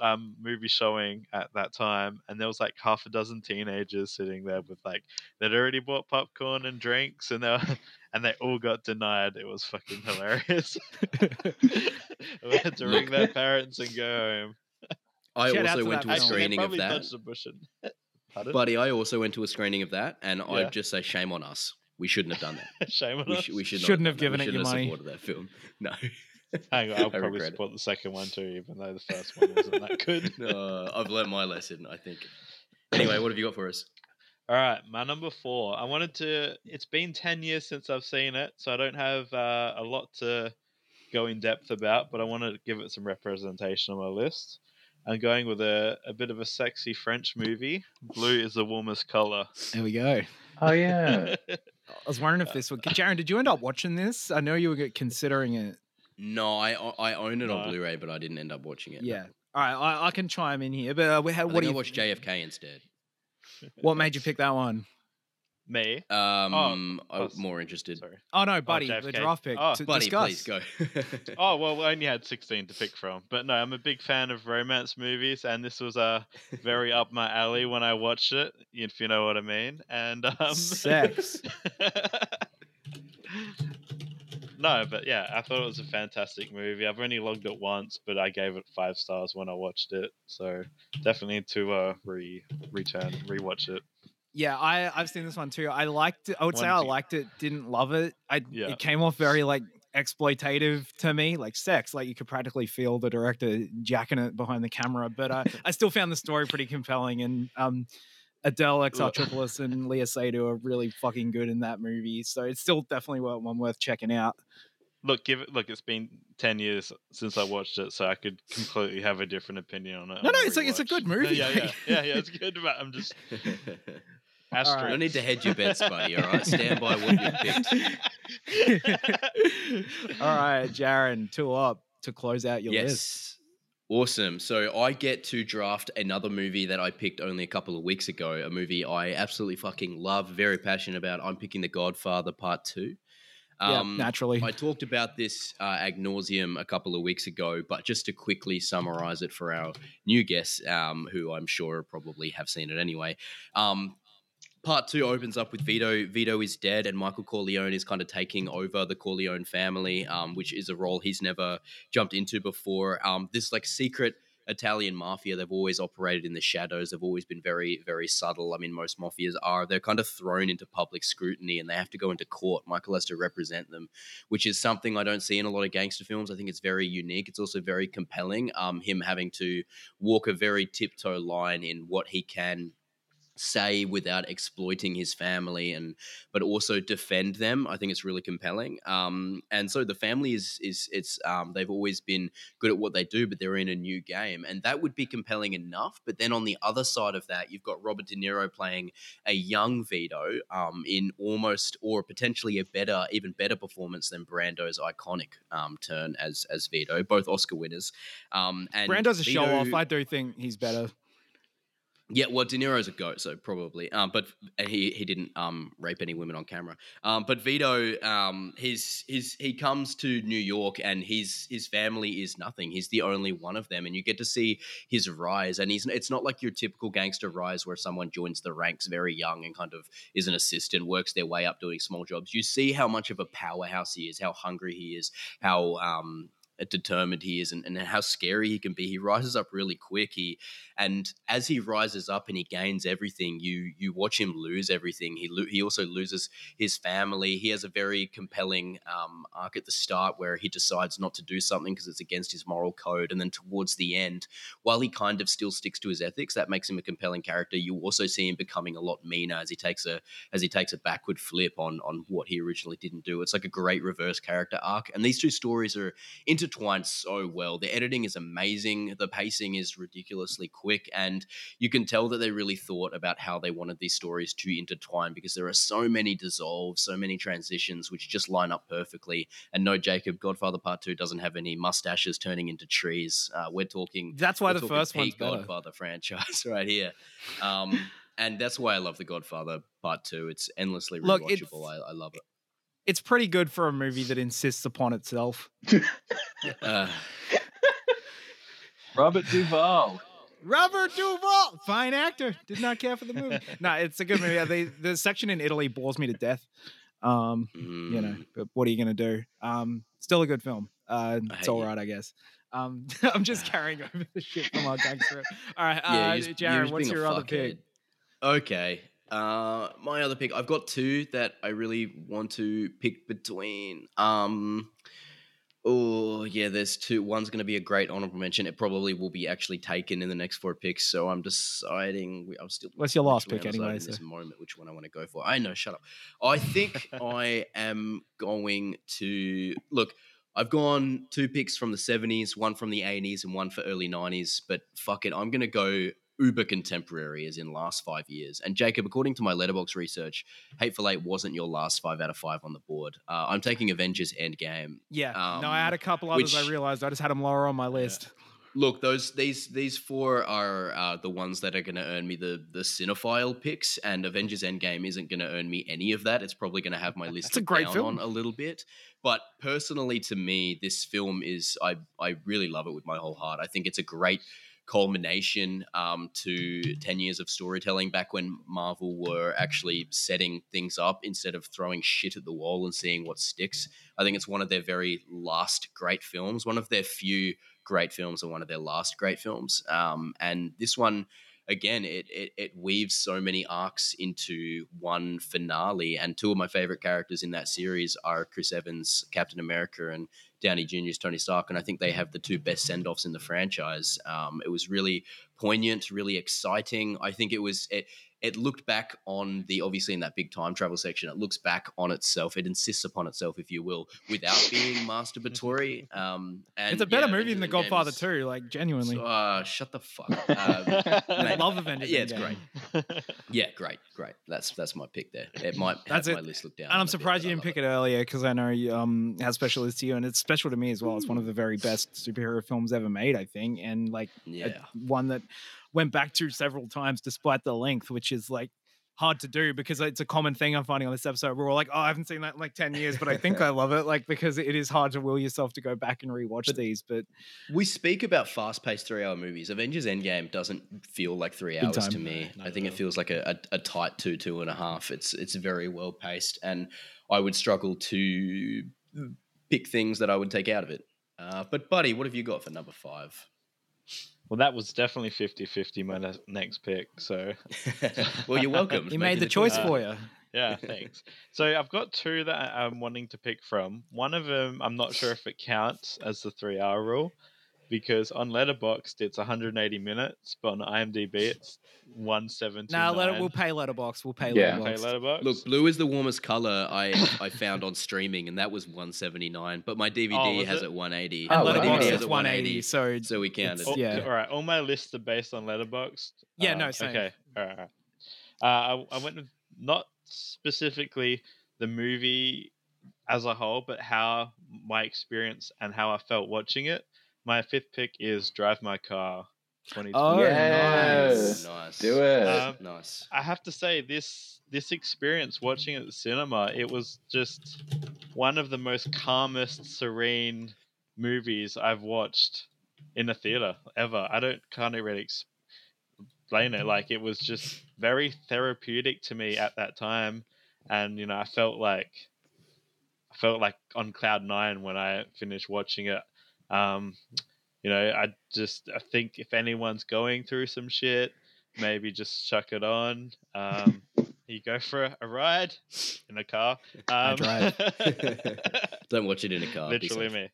um, movie showing at that time, and there was like half a dozen teenagers sitting there with like they'd already bought popcorn and drinks, and they were, <laughs> and they all got denied. It was fucking hilarious. <laughs> we had to ring their parents and go home. I Shout also to went to a film. Actually, they screening of that. dodged a bush and- <laughs> Buddy, I also went to a screening of that, and Yeah. I'd just say shame on us. We shouldn't have done that. Shame on We, us. sh- we should not Shouldn't have done that. given we it your shouldn't have money. supported that film. No. <laughs> Hang on, I'll I probably regret it. support the second one too, even though the first one wasn't that <laughs> good. No, I've learnt my lesson, I think. Anyway, what have you got for us? All right, my number four. I wanted to. It's been ten years since I've seen it, so I don't have uh, a lot to go in depth about. But I wanted to give it some representation on my list. I'm going with a, a bit of a sexy French movie. Blue is the warmest color. There we go. Oh yeah. <laughs> I was wondering if this would. Jaron, did you end up watching this? I know you were considering it. No, I I own it No. on Blu-ray, but I didn't end up watching it. Yeah. All right, I, I can chime in here. But uh, we I had, think what do you? watched JFK instead. <laughs> What made you pick that one? Me. Um, I'm oh, more interested. Sorry. Oh no, buddy, the draft pick. Oh, to Buddy, discuss. please go. <laughs> Oh well, we only had 16 to pick from, but no, I'm a big fan of romance movies, and this was uh, very up my alley when I watched it, if you know what I mean. And um, Sex. <laughs> no, but yeah, I thought it was a fantastic movie. I've only logged it once, but I gave it five stars when I watched it, so definitely to uh, re return rewatch it. Yeah, I I've seen this one too. I liked it. I would say I liked it. Didn't love it. I Yeah. it came off very like exploitative to me, like sex. Like you could practically feel the director jacking it behind the camera. But I <laughs> I still found the story pretty compelling. And um, Adele Exarchopoulos and Léa Seydoux are really fucking good in that movie. So it's still definitely one one worth checking out. Look, give it. Look, it's been ten years since I watched it, so I could completely have a different opinion on it. No, on no, it's like- it's a rewatch. good No, movie, yeah, yeah, yeah, yeah, it's good. But I'm just <laughs> asterisk. You don't need to hedge your bets, buddy. All right, <laughs> stand by what you picked. <laughs> All right, Jaron, two up to close out your list. Awesome. So I get to draft another movie that I picked only a couple of weeks ago, a movie I absolutely fucking love, very passionate about. I'm picking The Godfather Part 2. Yeah, Um, naturally. I talked about this uh, ad nauseum a couple of weeks ago, but just to quickly summarize it for our new guests, um, who I'm sure probably have seen it anyway. Um, part two opens up with Vito. Vito is dead, and Michael Corleone is kind of taking over the Corleone family, um, which is a role he's never jumped into before. Um, this like secret Italian mafia, they've always operated in the shadows. They've always been very, very subtle. I mean, most mafias are. They're kind of thrown into public scrutiny and they have to go into court. Michael has to represent them, which is something I don't see in a lot of gangster films. I think it's very unique. It's also very compelling. Um, him having to walk a very tiptoe line in what he can say without exploiting his family and but also defend them i think it's really compelling um and so the family is is it's um they've always been good at what they do but they're in a new game and that would be compelling enough but then on the other side of that you've got robert de niro playing a young vito um in almost or potentially a better even better performance than brando's iconic um turn as as vito both oscar winners um and Brando's a show off. I do think he's better. Yeah, well, De Niro's a goat, so probably. Um, but he he didn't um rape any women on camera. Um, but Vito, um, his his he comes to New York and his his family is nothing. He's the only one of them, and you get to see his rise. And he's it's not like your typical gangster rise where someone joins the ranks very young and kind of is an assistant, works their way up doing small jobs. You see how much of a powerhouse he is, how hungry he is, how um determined he is and, and how scary he can be. He rises up really quick. He and as he rises up and he gains everything you you watch him lose everything. He lo- he also loses his family. He has a very compelling um, arc at the start where he decides not to do something because it's against his moral code. And then towards the end while he kind of still sticks to his ethics that makes him a compelling character. You also see him becoming a lot meaner as he takes a as he takes a backward flip on on what he originally didn't do. It's like a great reverse character arc. And these two stories are intertwined so well the editing is amazing the pacing is ridiculously quick and you can tell that they really thought about how they wanted these stories to intertwine because there are so many dissolves, so many transitions which just line up perfectly. And no, Jacob, Godfather Part Two doesn't have any mustaches turning into trees. Uh, we're talking. That's why the first one's better. Godfather <laughs> franchise right here. Um, and that's why I love the Godfather Part Two. It's endlessly Look, it- rewatchable. I, I love it. It's pretty good for a movie that insists upon itself. Uh, <laughs> Robert Duvall. Robert Duvall, fine actor. Did not care for the movie. <laughs> no, it's a good movie. They, the section in Italy bores me to death. Um, you know, mm, but what are you gonna do? Um, still a good film. Uh, it's all right, you. I guess. Um, <laughs> I'm just carrying over the shit from our gangster. All right, uh, Yeah, Jared, what's your other pick? Okay. Uh, my other pick, I've got two that I really want to pick between. Um, oh yeah, there's two. One's going to be a great honorable mention. It probably will be actually taken in the next four picks. So I'm deciding. I'm still. What's your last pick anyway, In this so- moment, which one I want to go for? I know. Shut up. I think <laughs> I am going to look. I've gone two picks from the 70s, one from the 80s, and one for early 90s. But fuck it, I'm going to go uber contemporary, as in last five years. And Jacob, according to my Letterboxd research, Hateful Eight wasn't your last five out of five on the board. Uh, I'm taking Avengers Endgame. Yeah, no, Um, I had a couple others. I realized I just had them lower on my list. Look, those these these four are uh, the ones that are going to earn me the the cinephile picks, and Avengers Endgame isn't going to earn me any of that. It's probably going to have my <laughs> list That's a great down film. on a little bit. But personally, to me, this film is I I really love it with my whole heart. I think it's a great culmination um, to 10 years of storytelling back when Marvel were actually setting things up instead of throwing shit at the wall and seeing what sticks. I think it's one of their very last great films, one of their few great films and one of their last great films. Um, and this one, again, it, it it weaves so many arcs into one finale. And two of my favorite characters in that series are Chris Evans, Captain America, and Downey Jr.'s Tony Stark. And I think they have the two best send offs in the franchise. Um, it was really poignant, really exciting. I think it was it. It looked back on the obviously in that big time travel section. It looks back on itself. It insists upon itself, if you will, without <laughs> being masturbatory. Um, and it's a better yeah, movie than The Godfather is- 2, like genuinely. so, uh, shut the fuck. <laughs> Um, I love Avengers Yeah, it's Endgame. great. Yeah, great, great. That's that's my pick there. It might have That's my it. list look down. And I'm a bit, surprised you didn't pick it earlier because I know you, um how special it is to you, and it's special to me as well. It's one of the very best superhero films ever made, I think, and like a- one that went back to several times despite the length, which is like hard to do because it's a common thing I'm finding on this episode. We're all like, oh, I haven't seen that in like 10 years, but I think <laughs> I love it. Like, because it is hard to will yourself to go back and rewatch these. But We speak about fast-paced three-hour movies. Avengers Endgame doesn't feel like three hours to me. No, I think at it feels like a, a, a tight two, two and a half. It's it's very well paced, and I would struggle to pick things that I would take out of it. Uh, but buddy, what have you got for number five? Well, that was definitely 50 50 my ne- next pick. So, <laughs> well, you're welcome. <laughs> he made the choice uh, for you. <laughs> yeah, thanks. So, I've got two that I- I'm wanting to pick from. One of them, I'm not sure if it counts as the three hour rule because on Letterboxd it's 180 minutes, but on IMDb it's 179. Nah, let it, we'll pay Letterboxd. We'll pay Yeah. Okay, Letterbox. Letterboxd. Look, blue is the warmest color I I found on streaming, and that was 179. But my DVD Oh, has it? it 180. and Oh, my wow. Letterboxd has is it 180. So so we counted. it's- Oh, yeah. All right. All my lists are based on Letterboxd. Yeah, Um, no, same. Okay. All right. all right. Uh, I, I went with not specifically the movie as a whole, but how my experience and how I felt watching it. My fifth pick is Drive My Car. 2020. Oh, Yeah. nice. nice. Do it. Um, Nice. I have to say this this experience watching it at the cinema, it was just one of the most calmest, serene movies I've watched in a theater ever. I don't can't really explain it. Like it was just very therapeutic to me at that time, and you know I felt like I felt like on cloud nine when I finished watching it. Um, you know, I just I think if anyone's going through some shit, maybe just chuck it on. Um, you go for a, a ride in a car. <laughs> Um, drive. <laughs> <laughs> Don't watch it in a car. literally me.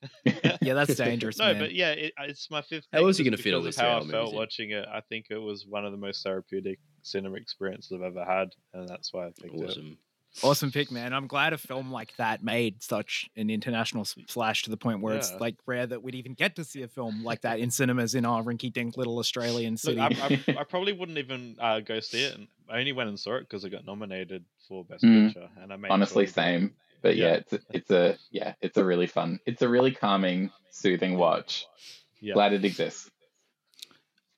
Yeah, that's dangerous, no, man. but yeah, it, it's my fifth. How pick else are you gonna fit all because this how I felt movies in? watching it. I think it was one of the most therapeutic cinema experiences I've ever had, and that's why I picked it. Awesome. Awesome pick, man. I'm glad a film like that made such an international splash to the point where it's like rare that we'd even get to see a film like that <laughs> in cinemas in our rinky-dink little Australian Look, city. I, I, I <laughs> probably wouldn't even uh, go see it. And I only went and saw it because I got nominated for best Mm. picture, and I made Honestly, sure- same. But yeah, Yeah. it's a, it's a yeah, it's a really fun, it's a really calming, soothing watch. Yeah. Glad it exists.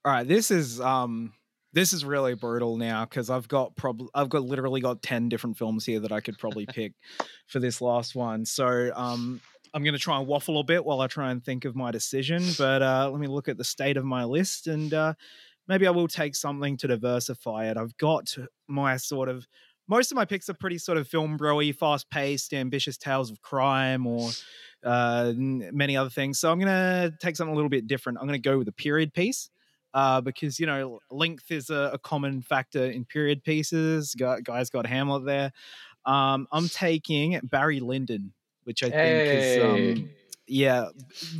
All right, this is um this is really brutal now because I've got prob I've got literally got 10 different films here that I could probably <laughs> pick for this last one. So um I'm going to try and waffle a bit while I try and think of my decision, but uh let me look at the state of my list and uh maybe I will take something to diversify it. I've got my sort of most of my picks are pretty sort of film broy, fast paced, ambitious tales of crime or uh, many other things. So I'm gonna take something a little bit different. I'm gonna go with a period piece. Uh, because you know length is a, a common factor in period pieces. Gu- Guys got Hamlet there. Um, I'm taking Barry Lyndon, which I think is um, yeah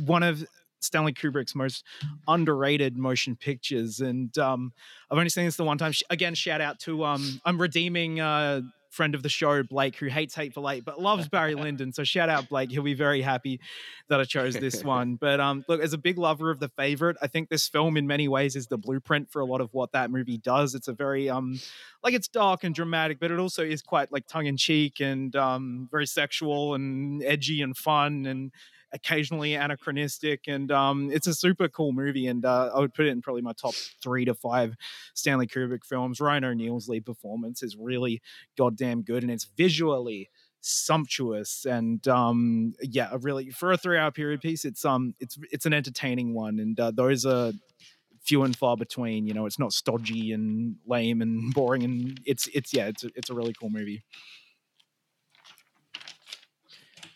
one of Stanley Kubrick's most underrated motion pictures. And um, I've only seen this the one time. Again, shout out to um, I'm redeeming uh, friend of the show Blake who hates Hateful Eight but loves Barry <laughs> Lyndon. So shout out Blake. He'll be very happy that I chose this <laughs> one. But um, look, as a big lover of the favorite, I think this film in many ways is the blueprint for a lot of what that movie does. It's a very um, like it's dark and dramatic, but it also is quite like tongue in cheek and um, very sexual and edgy and fun and occasionally anachronistic and um, it's a super cool movie and uh, i would put it in probably my top three to five stanley kubrick films. Ryan o'neal's lead performance is really goddamn good and it's visually sumptuous and um yeah really for a three hour period piece it's um it's it's an entertaining one and uh, those are few and far between you know it's not stodgy and lame and <laughs> boring and it's it's yeah it's it's a really cool movie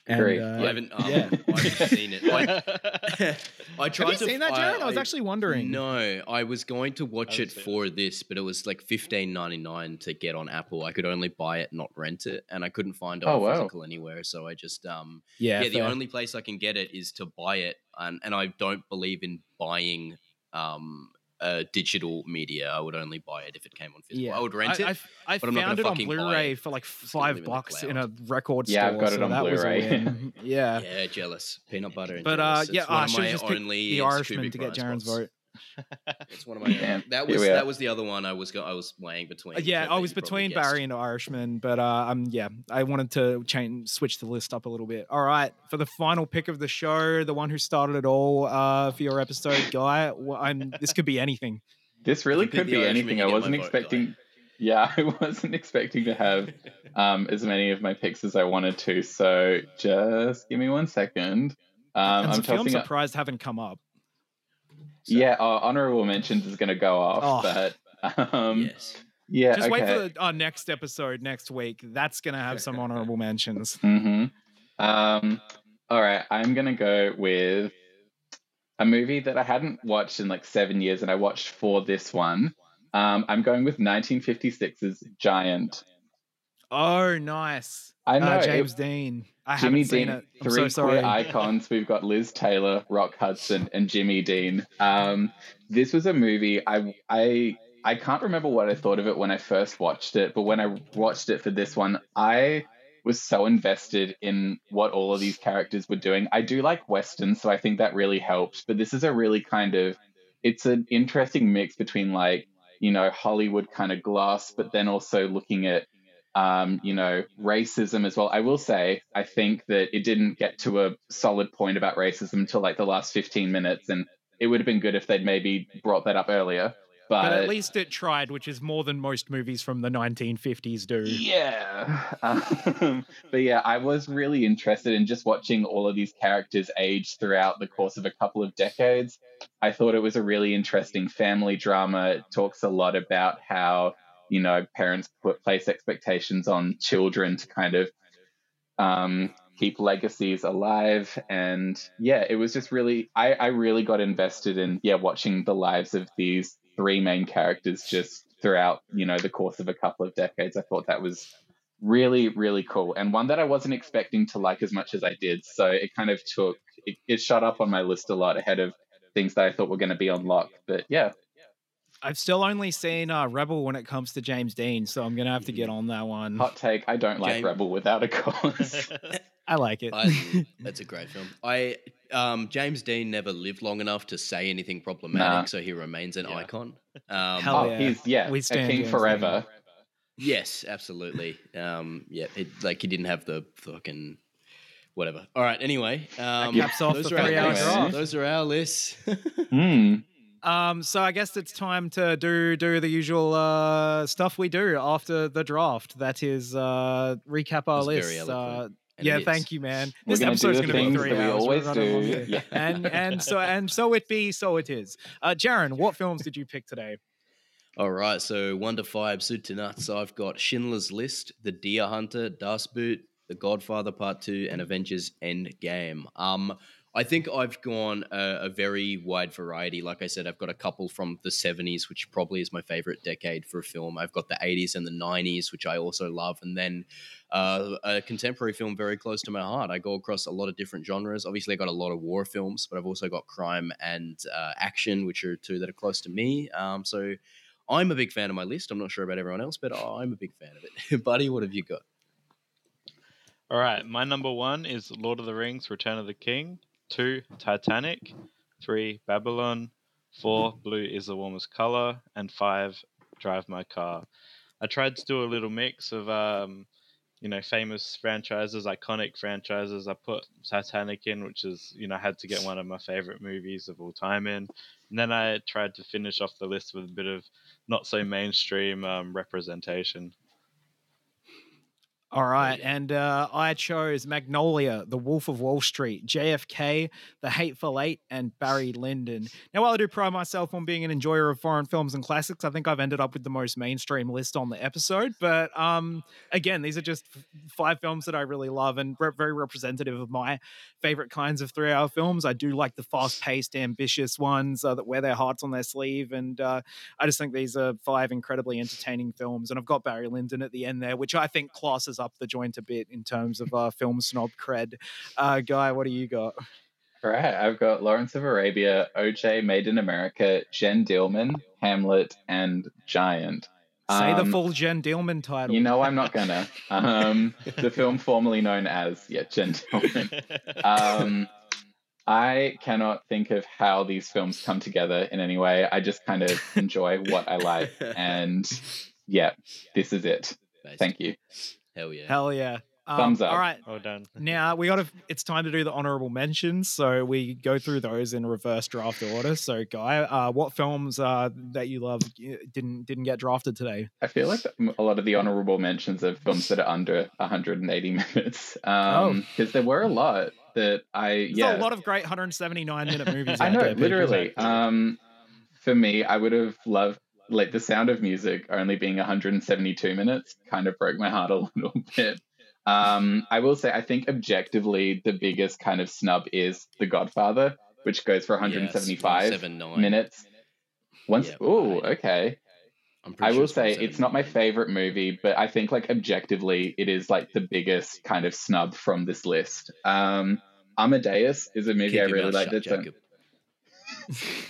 Great. uh, I haven't, um, yeah. <laughs> I haven't seen it. I, <laughs> I tried Have you to seen that, Jared? I, was actually wondering. No, I was going to watch haven't it for this, but it was like fifteen ninety nine to get on Apple. I could only buy it, not rent it, and I couldn't find it Oh, wow. physical anywhere. So I just um Yeah, yeah, the fair. only place I can get it is to buy it, and and I don't believe in buying um uh, digital media. I would only buy it if it came on physical. I would rent I, it. I, I but I'm not found it on Blu-ray it. for like five bucks in cloud. a record store. Yeah, I've got it so on that was a Blu-ray. <laughs> yeah, yeah, jealous peanut butter. And but uh, jealous. yeah, It's one I of should my just picked only the Irishman to get blind Jaron's vote. <laughs> It's one of my. Damn, that was that was the other one I was go, I was weighing between. Uh, yeah, I was between. Barry and Irishman, but uh, um, yeah, I wanted to change, switch the list up a little bit. All right, for the final pick of the show, the one who started it all uh, for your episode, Guy. Well, I'm, this could be anything. This really If you pick could be Irishman, anything. I wasn't vote, expecting. Yeah, <laughs> I wasn't expecting to have um, as many of my picks as I wanted to. So just give me one second. Um, I'm some films tossing up. surprised haven't come up. Yeah, our honorable mentions is going to go off, Oh. but um, Yes. yeah, Just okay. wait for the, our next episode next week. That's gonna have some honorable mentions. <laughs> hmm Um, all right, I'm gonna go with a movie that I hadn't watched in like seven years, and I watched for this one. Um, I'm going with 1956's Giant. Oh, nice. I know uh, it- James Dean. I Jimmy haven't seen Dean, it. I'm three so queer icons. We've got Liz Taylor, Rock Hudson, and Jimmy Dean. Um, this was a movie I I I can't remember what I thought of it when I first watched it, but when I watched it for this one, I was so invested in what all of these characters were doing. I do like westerns, so I think that really helped. But this is a really kind of it's an interesting mix between like you know Hollywood kind of gloss, but then also looking at um, you know, racism as well. I will say, I think that it didn't get to a solid point about racism until like the last 15 minutes, and it would have been good if they'd maybe brought that up earlier. But, but at least it tried, which is more than most movies from the 1950s do. yeah. <laughs> Um, but yeah, I was really interested in just watching all of these characters age throughout the course of a couple of decades. I thought it was a really interesting family drama. It talks a lot about how, you know, parents put place expectations on children to kind of um, keep legacies alive. And yeah, it was just really, I, I really got invested in, yeah, watching the lives of these three main characters just throughout, you know, the course of a couple of decades. I thought that was really, really cool. And one that I wasn't expecting to like as much as I did. So it kind of took, it, it shot up on my list a lot ahead of things that I thought were going to be on lock. But yeah, I've still only seen uh, Rebel when it comes to James Dean, so I'm gonna have to get Mm. on that one. hot take, I don't like Game- Rebel without a cause. <laughs> <laughs> I like it. I, <laughs> that's a great film. I um, James Dean never lived long enough to say anything problematic, Nah. so he remains an Yeah. icon. Um, Hell oh, yeah. he's, yeah, We a stand king James forever. Yes, absolutely. Um, yeah, it, like he didn't have the fucking whatever. All right. Anyway, um, caps off those the are our three-hour lists. Those are our lists. Hmm. Um, so I guess it's time to do do the usual uh, stuff we do after the draft. That is uh, recap our list. Uh, yeah, is. thank you, man. We're This do episode's going to be three hours. Always do. Yeah. <laughs> and and so and so it be, so it is. Uh, Jaron, what films did you pick today? All right, so one to five, suit to nuts. I've got Schindler's List, The Deer Hunter, Das Boot, The Godfather Part Two, and Avengers Endgame. Um, I think I've gone a, a, very wide variety. Like I said, I've got a couple from the 70s, which probably is my favorite decade for a film. I've got the 80s and the 90s, which I also love. And then uh, a contemporary film very close to my heart. I go across a lot of different genres. Obviously, I got a lot of war films, but I've also got crime and uh, action, which are two that are close to me. Um, so I'm a big fan of my list. I'm not sure about everyone else, but I'm a big fan of it. <laughs> Buddy, what have you got? All right, my number one is Lord of the Rings: Return of the King. Two, Titanic. Three, Babylon. Four, Blue is the warmest color. And five, Drive My Car. I tried to do a little mix of, um, you know, famous franchises, iconic franchises. I put Titanic in, which is, you know, I had to get one of my favorite movies of all time in. And then I tried to finish off the list with a bit of not so mainstream um, representation. All right, and uh, I chose Magnolia, The Wolf of Wall Street, JFK, The Hateful Eight, and Barry Lyndon. Now, while I do pride myself on being an enjoyer of foreign films and classics, I think I've ended up with the most mainstream list on the episode. But um, again, these are just five films that I really love and re- very representative of my favorite kinds of three-hour films. I do like the fast-paced, ambitious ones uh, that wear their hearts on their sleeve, and uh, I just think these are five incredibly entertaining films. And I've got Barry Lyndon at the end there, which I think classes up the joint a bit in terms of uh, film snob cred. Uh, Guy, what do you got? All right, I've got Lawrence of Arabia, OJ, Made in America, Jeanne Dielman, Hamlet, and Giant. Say um, the full Jeanne Dielman title. You know I'm not gonna. <laughs> Um, the film formerly known as yeah Jeanne Dielman. Um, I cannot think of how these films come together in any way. I just kind of enjoy what I like, and yeah, this is it. Thank you. Hell yeah. Hell yeah. Um, Thumbs up. All right. Well done. <laughs> Now we got to. It's time to do the honorable mentions. So we go through those in reverse draft order. So, Guy, uh, what films uh, that you love didn't didn't get drafted today? I feel like a lot of the honorable mentions are films that are under 180 <laughs> minutes. Um, because oh. there were a lot that I There's yeah a lot of great 179 minute movies. <laughs> I know, there, literally. Um, for me, I would have loved like the sound of music only being 172 minutes kind of broke my heart a <laughs> little bit. Um, I will say, I think objectively, the biggest kind of snub is The Godfather, which goes for 175 yes, minutes. Once, yeah, oh, okay. I will say it's not my favorite movie, but I think like objectively, it is like the biggest kind of snub from this list. Um, Amadeus is a movie Keep I really like.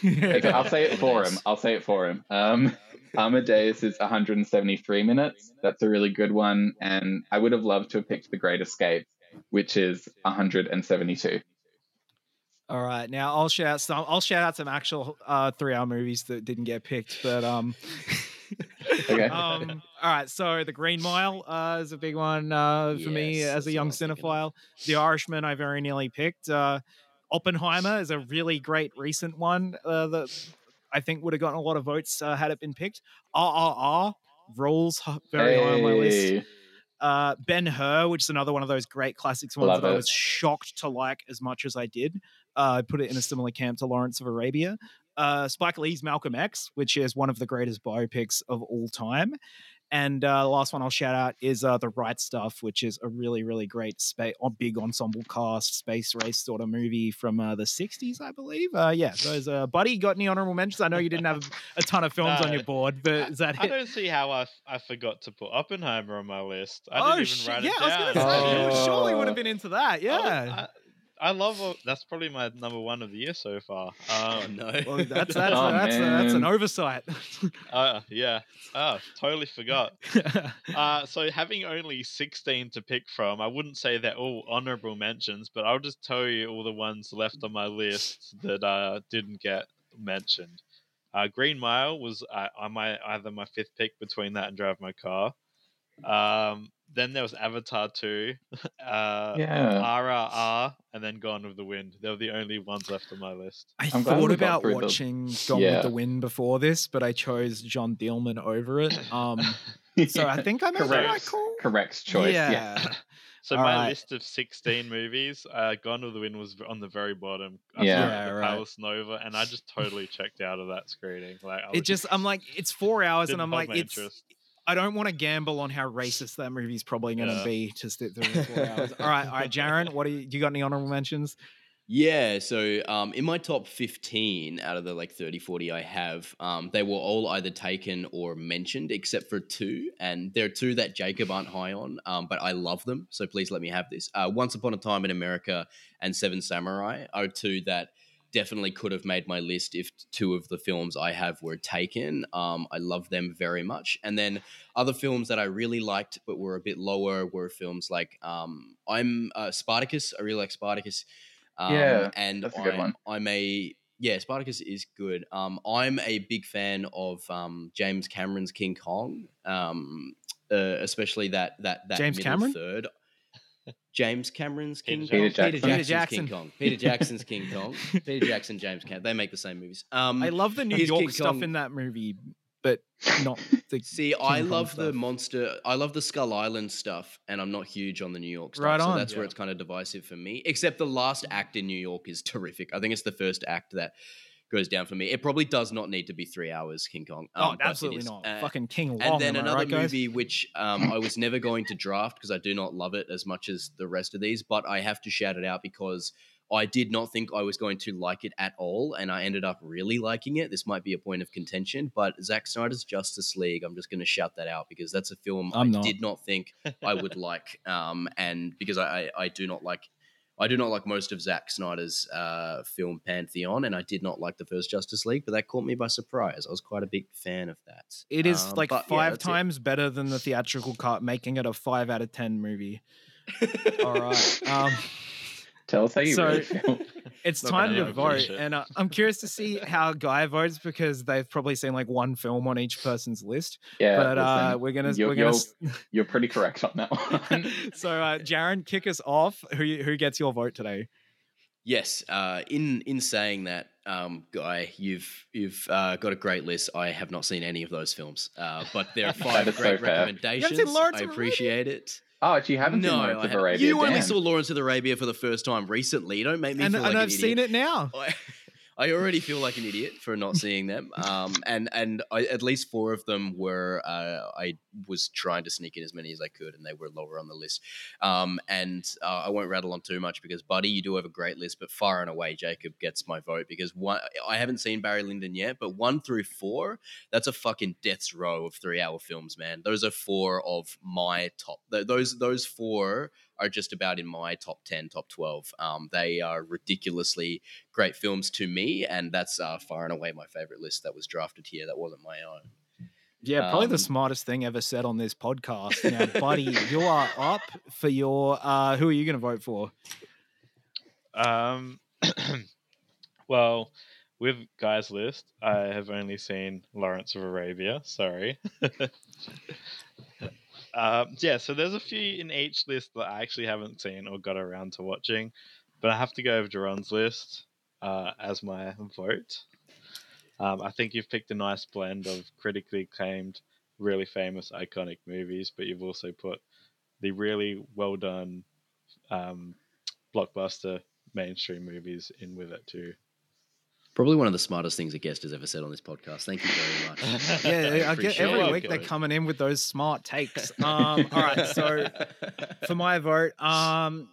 Okay, I'll say it for him. I'll say it for him. Um, Amadeus is 173 minutes. That's a really good one. And I would have loved to have picked The Great Escape, which is 172. All right, now I'll shout out some. I'll shout out some actual uh, three-hour movies that didn't get picked, but um. <laughs> okay. <laughs> Um, all right, so The Green Mile uh, is a big one uh, for yes, me as a young cinephile. The Irishman, I very nearly picked. Uh, Oppenheimer is a really great recent one uh, that I think would have gotten a lot of votes uh, had it been picked. RRR rolls very hey. high on my list. Uh, ben Hur, which is another one of those great classics ones Love that it. I was shocked to like as much as I did. Uh, I put it in a similar camp to Lawrence of Arabia. Uh, Spike Lee's Malcolm X, which is one of the greatest biopics of all time. And uh, the last one I'll shout out is uh, The Right Stuff, which is a really, really great space, big ensemble cast space race sort of movie from uh, the 60s, I believe. Uh, yeah, those, uh, Buddy, got any honorable mentions? I know you didn't have a ton of films on your board, but is that I, I don't see how I, I forgot to put Oppenheimer on my list. I oh, didn't even write yeah, it down. I was going to say, you surely would have been into that. Yeah. I love. That's probably my number one of the year so far. Um, oh no, well, that's that's <laughs> oh, that's, that's, an oversight. <laughs> uh, yeah. Oh, totally forgot. <laughs> uh, so having only sixteen to pick from, I wouldn't say they're all honorable mentions, but I'll just tell you all the ones left on my list that uh, didn't get mentioned. Uh, Green Mile was uh, on my either my fifth pick between that and Drive My Car. Um, then there was Avatar 2, <laughs> uh, yeah. RRR, and then Gone with the Wind. They were the only ones left on my list. I I'm thought about watching the... <laughs> Gone yeah. with the Wind before this, but I chose Jeanne Dielman over it. <coughs> Um, so I think I <laughs> made correct, the right call. Correct choice. Yeah. yeah. So All my right. list of 16 movies, uh, Gone with the Wind was on the very bottom. I yeah, yeah the right. Palace Nova, and I just totally checked out of that screening. Like, it just, I'm like, it's four hours, and I'm like, it's. Interest I don't want to gamble on how racist that movie's probably going to Yeah. be to sit through four hours. <laughs> All right, all right, Jaron, what do you, you got any honorable mentions? Yeah, so um, in my top 15 out of the like 30, 40 I have, um, they were all either taken or mentioned except for two. And there are two that Jacob aren't high on, um, but I love them. So please let me have this. Uh, Once Upon a Time in America and Seven Samurai are two that definitely could have made my list if two of the films I have were taken. Um, I love them very much. And then other films that I really liked but were a bit lower were films like um, I'm uh, Spartacus. I really like Spartacus. Um, Yeah, and that's a good I'm, one. I'm a yeah, Spartacus is good. Um, I'm a big fan of um, James Cameron's King Kong, um, uh, especially that that that James middle Cameron? third. James Cameron's King Peter Kong. Jackson. Peter Jackson's Jackson. King Kong. Peter Jackson's King Kong. <laughs> Peter Jackson, James Cam. They make the same movies. Um, I love the New his York King stuff Kong- in that movie, but not the. <laughs> See, I Kong love the stuff. monster. I love the Skull Island stuff, and I'm not huge on the New York stuff. Right so on. that's where Yeah. it's kind of divisive for me. Except the last act in New York is terrific. I think it's the first act that goes down for me. It probably does not need to be three hours, King Kong. Oh, um, it absolutely not. Uh, Fucking King Long. and then another right, guys? movie which um, I was never going to <laughs> draft because I do not love it as much as the rest of these, but I have to shout it out because I did not think I was going to like it at all, and I ended up really liking it. This might be a point of contention, but Zack Snyder's Justice League, I'm just going to shout that out because that's a film I'm I not. did not think I would <laughs> like, um, and because I, I, I do not like. I do not like most of Zack Snyder's uh, film pantheon, and I did not like the first Justice League, but that caught me by surprise. I was quite a big fan of that. It is Um, like but yeah, five it. times better than the theatrical cut, making it a five out of ten movie. <laughs> All right. Um, Tell us how you So- really feel. <laughs> it's time gonna vote, bullshit. and uh, I'm curious to see how Guy votes because they've probably seen like one film on each person's list. Yeah, but uh, we're gonna you're, we're gonna. you're, <laughs> you're pretty correct on that one. <laughs> so, uh, Jaron, kick us off. Who who gets your vote today? Yes. Uh, in in saying that, um, guy, you've you've uh, got a great list. I have not seen any of those films, uh, but there are five is so great recommendations. I of Arabia? appreciate it. Oh, you haven't seen no, Lawrence I of haven't. Arabia. you only saw Lawrence of Arabia for the first time recently. You don't make me And, feel and like I've an seen it now. <laughs> I, already feel like an idiot for not seeing them. Um, and and I, at least four of them were uh, I was trying to sneak in as many as I could, and they were lower on the list. Um, and uh, I won't rattle on too much because, Buddy, you do have a great list, but far and away, Jacob gets my vote because one I haven't seen Barry Lyndon yet, but one through four, that's a fucking death's row of three-hour films, man. Those are four of my top. th- Those those four are just about in my top 10 top 12 um, they are ridiculously great films to me, and that's uh, far and away my favorite list that was drafted here. That wasn't my own. Yeah, probably the Um, smartest thing ever said on this podcast. <laughs> Now, buddy, you are up for your. Uh, who are you going to vote for? Um, <clears throat> well, with Guy's list, I have only seen Lawrence of Arabia. Sorry. <laughs> um, yeah, so there's a few in each list that I actually haven't seen or got around to watching, but I have to go over Jaron's list uh, as my vote. Um, I think you've picked a nice blend of critically acclaimed, really famous, iconic movies, but you've also put the really well done um, blockbuster mainstream movies in with it too. Probably one of the smartest things a guest has ever said on this podcast. Thank you very much. <laughs> Yeah, <laughs> I get every it. week they're coming in with those smart takes. Um, all right, so <laughs> for my vote, um,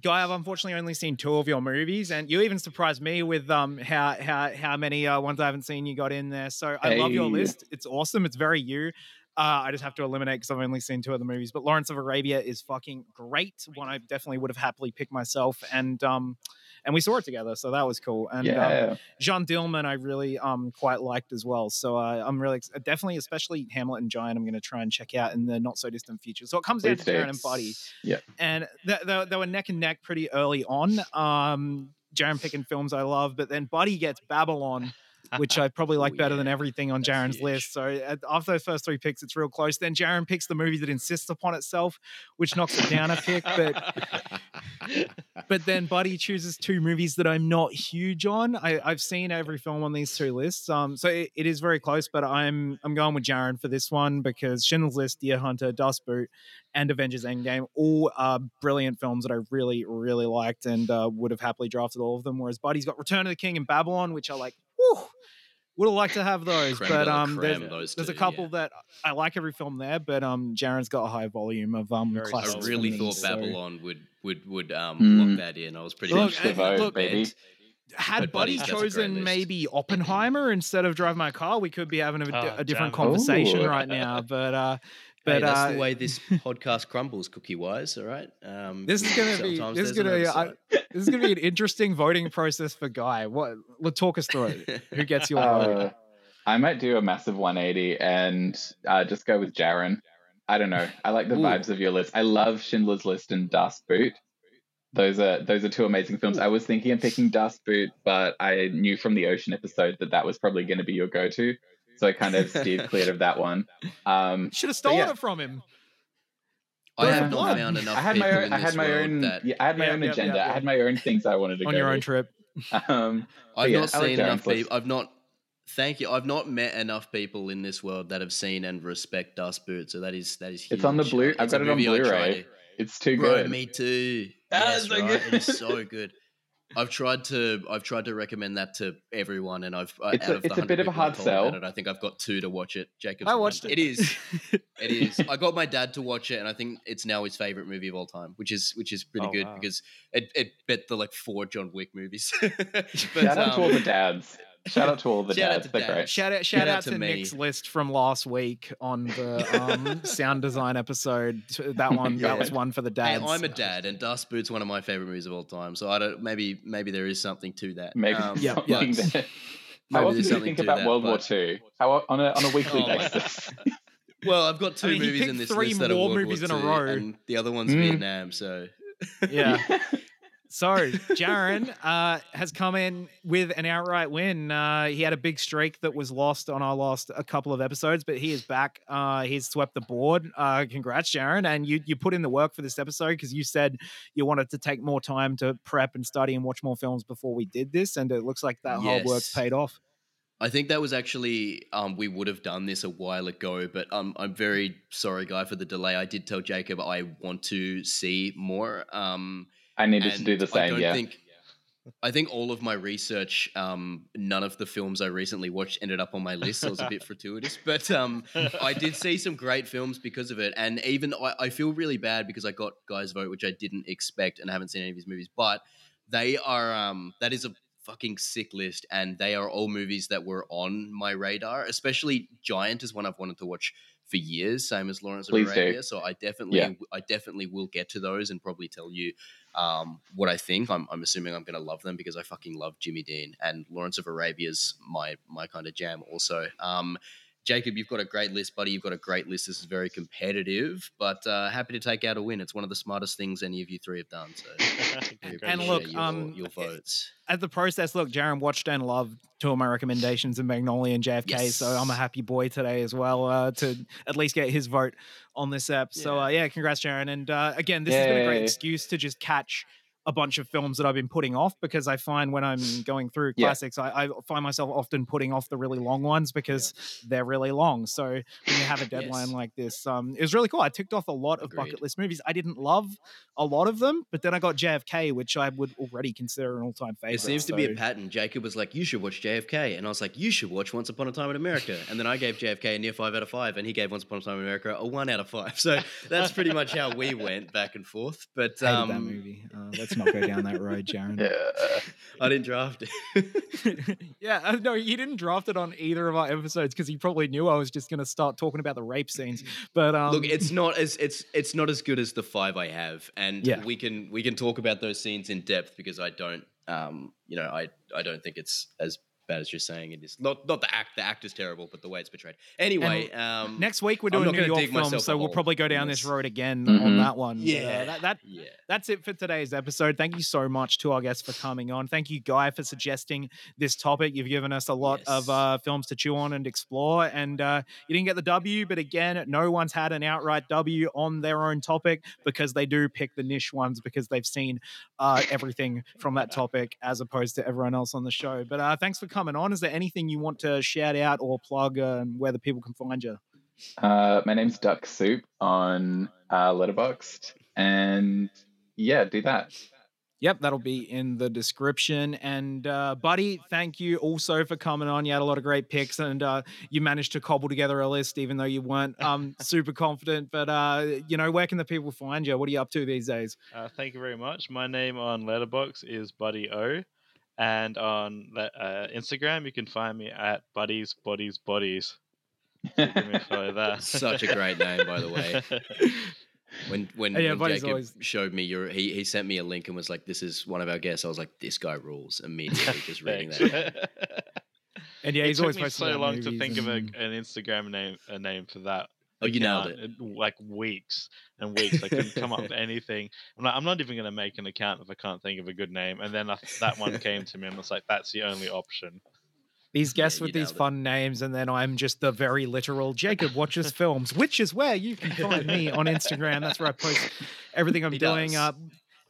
Guy, I've unfortunately only seen two of your movies, and you even surprised me with um how how how many uh, ones I haven't seen you got in there. So I love your list; it's awesome. It's very you. Uh, I just have to eliminate because I've only seen two of the movies. But Lawrence of Arabia is fucking great. One I definitely would have happily picked myself, and um, and we saw it together, so that was cool. And um, Jeanne Dielman, I really um quite liked as well. So uh, I'm really ex- definitely, especially Hamlet and Giant, I'm going to try and check out in the not so distant future. So it comes down to. Jaron and Buddy, Yeah. and th- they, they were neck and neck pretty early on. Um, Jaron picking films I love, but then Buddy gets Babylon. Which I probably <laughs> like Oh, better than everything on That's Jaron's huge. list. So at- after those first three picks, it's real close. Then Jaron picks the movie that insists upon itself, which knocks it down a pick. But <laughs> but then Buddy chooses two movies that I'm not huge on. I, I've seen every film on these two lists, um, so it, it is very close. But I'm I'm going with Jaron for this one because Schindler's List, Deer Hunter, Das Boot, and Avengers Endgame all are brilliant films that I really really liked and uh, would have happily drafted all of them. Whereas Buddy's got Return of the King and Babylon, which are like, whew, Would have liked to have those, Creme but um, there's, those there's a couple yeah. that I like every film there, but um, Jaron's got a high volume of um Very I classics. solid. for really me, thought so- Babylon would would would um Mm. lock that in. I was pretty Look, much the uh, vote, look, baby. it- Had But Buddy Buddy's got a great chosen maybe Oppenheimer instead of Drive My Car, we could be having a, Oh, a different damn conversation Ooh. <laughs> right now. But uh, Hey, but that's uh, the way this <laughs> podcast crumbles, cookie wise. All right. Um, this is gonna be this is an gonna I, this is gonna be an interesting voting process for Guy. What? Let talk us through it. Who gets your vote? Uh, I might do a massive 180 and uh, just go with Jaron. I don't know. I like the Ooh. vibes of your list. I love Schindler's List and Das Boot. Those are those are two amazing films. I was thinking of picking Das Boot, but I knew from the Ocean episode that that was probably going to be your go-to, so I kind of <laughs> steered clear of that one. Um, Should have stolen yeah. it from him. I have not Blood. found enough I had my own. I had my own. that Yeah, I had my Yeah, own yeah, yeah, agenda. yeah. I had my own things I wanted to go on go your own with. trip. <laughs> Um, I've yeah, not seen Jaron's enough people. I've not. Thank you. I've not met enough people in this world that have seen and respect Das Boot. So that is that is huge. It's on the Blu- Uh, I've got it on movie I try Blu-ray. it's too Bro, good. me too. Ah, yes, it's so right. It is <laughs> so good. I've tried to I've tried to recommend that to everyone, and I've uh, It's out a- of the it's a 100 bit of a people I've hard told about sell. It, I think I've got two to watch it. Jacob, I watched it. It is. <laughs> It is. I got my dad to watch it, and I think it's now his favorite movie of all time, which is which is pretty Oh, good wow. because it, it bet the like four John Wick movies. but, <laughs> Shout out to all um, the dads. Shout out to all the Shout out dads. to They're dads. great. Shout out, shout out out to to me. Nick's list from last week on the um, <laughs> sound design episode. That one, that was one for the Hey, dads. I'm a dad, and Das Boot's one of my favorite movies of all time. So I don't. Maybe maybe there is something to that. Maybe Um, yeah, something but- there. Maybe How often there's do you think about that, World War II? How on a on a <laughs> weekly Oh basis? Well, I've got two I mean, movies in this three list that are war World movies War in a row. and the other one's Mm. Vietnam. So yeah. <laughs> So Jaron uh, has come in with an outright win. Uh, he had a big streak that was lost on our last a couple of episodes, but he is back. Uh, he's swept the board. Uh, congrats, Jaron! And you you put in the work for this episode because you said you wanted to take more time to prep and study and watch more films before we did this, and it looks like that hard work's Yes. paid off. I think that was actually um, we would have done this a while ago, but um, I'm very sorry, guy, for the delay. I did tell Jacob I want to see more. Um, I needed to do the I same. don't Yeah. think. I think all of my research, um, none of the films I recently watched ended up on my list. So it was a bit <laughs> fortuitous, but um, I did see some great films because of it. And even I, I feel really bad because I got Guy's vote, which I didn't expect and I haven't seen any of his movies. But they are um, that is a fucking sick list, and they are all movies that were on my radar. Especially Giant is one I've wanted to watch for years, same as Lawrence of Please do. Arabia. So I definitely, Yeah. I definitely will get to those and probably tell you um, what I think. I'm, I'm assuming I'm going to love them because I fucking love Jimmy Dean and Lawrence of Arabia's my my kind of jam. Also, um, Jacob, you've got a great list, buddy. You've got a great list. This is very competitive, but uh, happy to take out a win. It's one of the smartest things any of you three have done. So, <laughs> And look, your, um, your votes. at the process, look, Jaron watched and loved two of my recommendations in Magnolia and JFK, so I'm a happy boy today as well uh, to at least get his vote on this app. So uh, yeah, congrats, Jaron. And uh, again, this has been a great excuse to just catch a bunch of films that I've been putting off because I find when I'm going through Yeah. classics, I, I find myself often putting off the really long ones because they're really long. So when you have a deadline Yes. like this, um, it was really cool. I ticked off a lot of bucket list movies. I didn't love a lot of them, but then I got JFK, which I would already consider an all-time favorite. It seems to be a pattern. Jacob was like, "You should watch JFK," and I was like, "You should watch Once Upon a Time in America." And then I gave JFK a near five out of five, and he gave Once Upon a Time in America a one out of five. <laughs> So that's pretty much how we went back and forth. But <laughs> Hated um, that movie. Uh, let's not go down that road, Jaron. Yeah. I didn't draft it. <laughs> yeah, uh, no, he didn't draft it on either of our episodes because he probably knew I was just going to start talking about the rape scenes. <laughs> But um, Look, it's not as it's it's not as good as the five I have, and Yeah. we can we can talk about those scenes in depth because I don't, um, you know, I I don't think it's as bad as you're saying it is. Not not the act, the act is terrible, but the way it's portrayed. Anyway, um, next week we're doing New York dig films, so we'll probably go down this this. road again on Mhm. that one. But, uh, Yeah. that, that yeah. that's it for today's episode. Thank you so much to our guests for coming on. Thank you, Guy, for suggesting this topic. You've given us a lot of uh, films to chew on and explore. And uh, you didn't get the W, but again, no one's had an outright W on their own topic because they do pick the niche ones because they've seen uh, everything from that topic as opposed to everyone else on the show. But uh, thanks for coming on. Is there anything you want to shout out or plug uh, and where the people can find you? Uh, my name's Duck Soup on uh, Letterboxd, and yeah, do that. Yep, that'll be in the description. And uh, buddy, thank you also for coming on. You had a lot of great picks, and uh, you managed to cobble together a list, even though you weren't um, <laughs> super confident. But uh, you know, where can the people find you? What are you up to these days? Uh, thank you very much. My name on Letterboxd is Buddy O, and on uh, Instagram you can find me at Buddies buddies buddies. So give me a follow <laughs> there. Such a great name, by the way. <laughs> When when, Yeah, when Jacob always- showed me your he, he sent me a link and was like, This is one of our guests. I was like, This guy rules immediately just <laughs> reading that. And yeah, it he's took always me so long to movies think of a, an Instagram name a name for that. Oh, you nailed account. it. Like weeks and weeks. I couldn't come up with <laughs> anything. I'm like, I'm not even going to make an account if I can't think of a good name. And then I, that one came to me, and I was like, that's the only option. these guests you with these nailed it. fun names, and then I'm just the very literal Jacob watches <laughs> films, which is where you can find me on Instagram. That's where I post everything I'm He doing. Uh,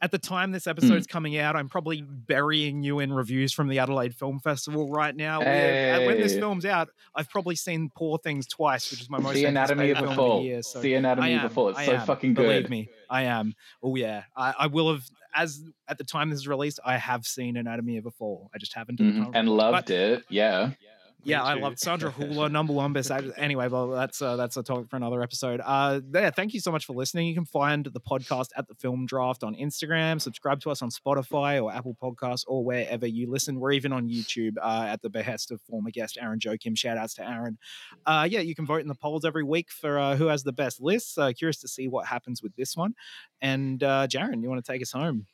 at the time this episode's coming out, I'm probably burying you in reviews from the Adelaide Film Festival right now. Uh, When this film's out, I've probably seen Poor Things twice, which is my most the Anatomy of a Fall. the year. So the Anatomy I of a Fall. It's I so am. fucking good. Believe me, I am. Oh yeah, I, I will have. As at the time this is released, I have seen Anatomy of a Fall. I just haven't. Mhm. And loved it. Yeah. Yeah, I too. loved Sandra <laughs> Hula, number one best. Anyway, well, that's uh, that's a topic for another episode. Uh, yeah, thank you so much for listening. You can find the podcast at the Film Draft on Instagram. Subscribe to us on Spotify or Apple Podcasts or wherever you listen. We're even on YouTube uh, at the behest of former guest Aaron Joachim. Shout outs to Aaron. Uh, yeah, you can vote in the polls every week for uh, who has the best lists. Uh, curious to see what happens with this one. And uh, Jaron, you want to take us home?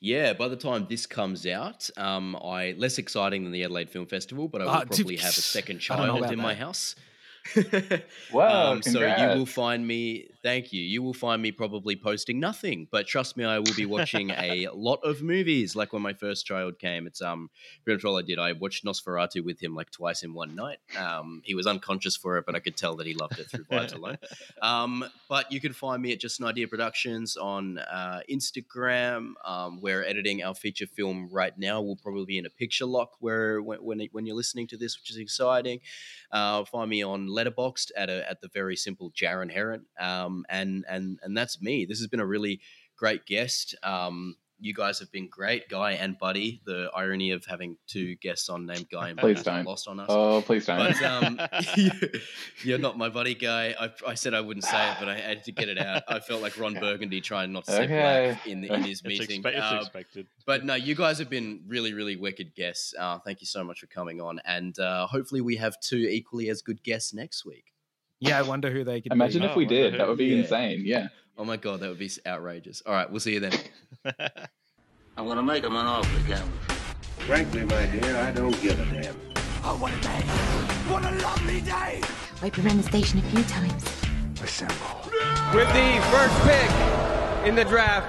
Yeah, by the time this comes out, um, I less exciting than the Adelaide Film Festival, but I will dude, probably have a second I don't know child about in my house. Wow, <laughs> Um, so you will find me. Thank you. You will find me probably posting nothing, but trust me, I will be watching a <laughs> lot of movies. Like when my first child came, it's um pretty much all I did. I watched Nosferatu with him like twice in one night. Um, he was unconscious for it, but I could tell that he loved it through vibes alone. <laughs> Um, but you can find me at Just an Idea Productions on uh, Instagram. Um, we're editing our feature film right now. We'll probably be in a picture lock where when when, when you're listening to this, which is exciting. Uh, find me on Letterboxd at a, at the very simple Jaron Heron. Um, and and and that's me. This has been a really great guest. Um, you guys have been great, Guy and Buddy. The irony of having two guests on named Guy and Buddy Please is don't. lost on us. Oh, please don't. But um, <laughs> <laughs> you're not my buddy, guy. I, I said I wouldn't say it, but I had to get it out. I felt like Ron <laughs> Burgundy trying not to say Okay. black in, in his It's, meeting. expe- it's Uh, expected. but no, you guys have been really, really wicked guests. Uh, thank you so much for coming on, and uh, hopefully we have two equally as good guests next week. Yeah, I wonder who they could Imagine be. if oh, we Oh, did. wonder That would be yeah. insane. Yeah. Oh my god, that would be outrageous. All right, we'll see you then. <laughs> I'm gonna make him an offer again. Frankly, my dear, I don't give a damn. Oh, what a day! What a lovely day! I've been around the station a few times. Assemble. With the first pick in the draft,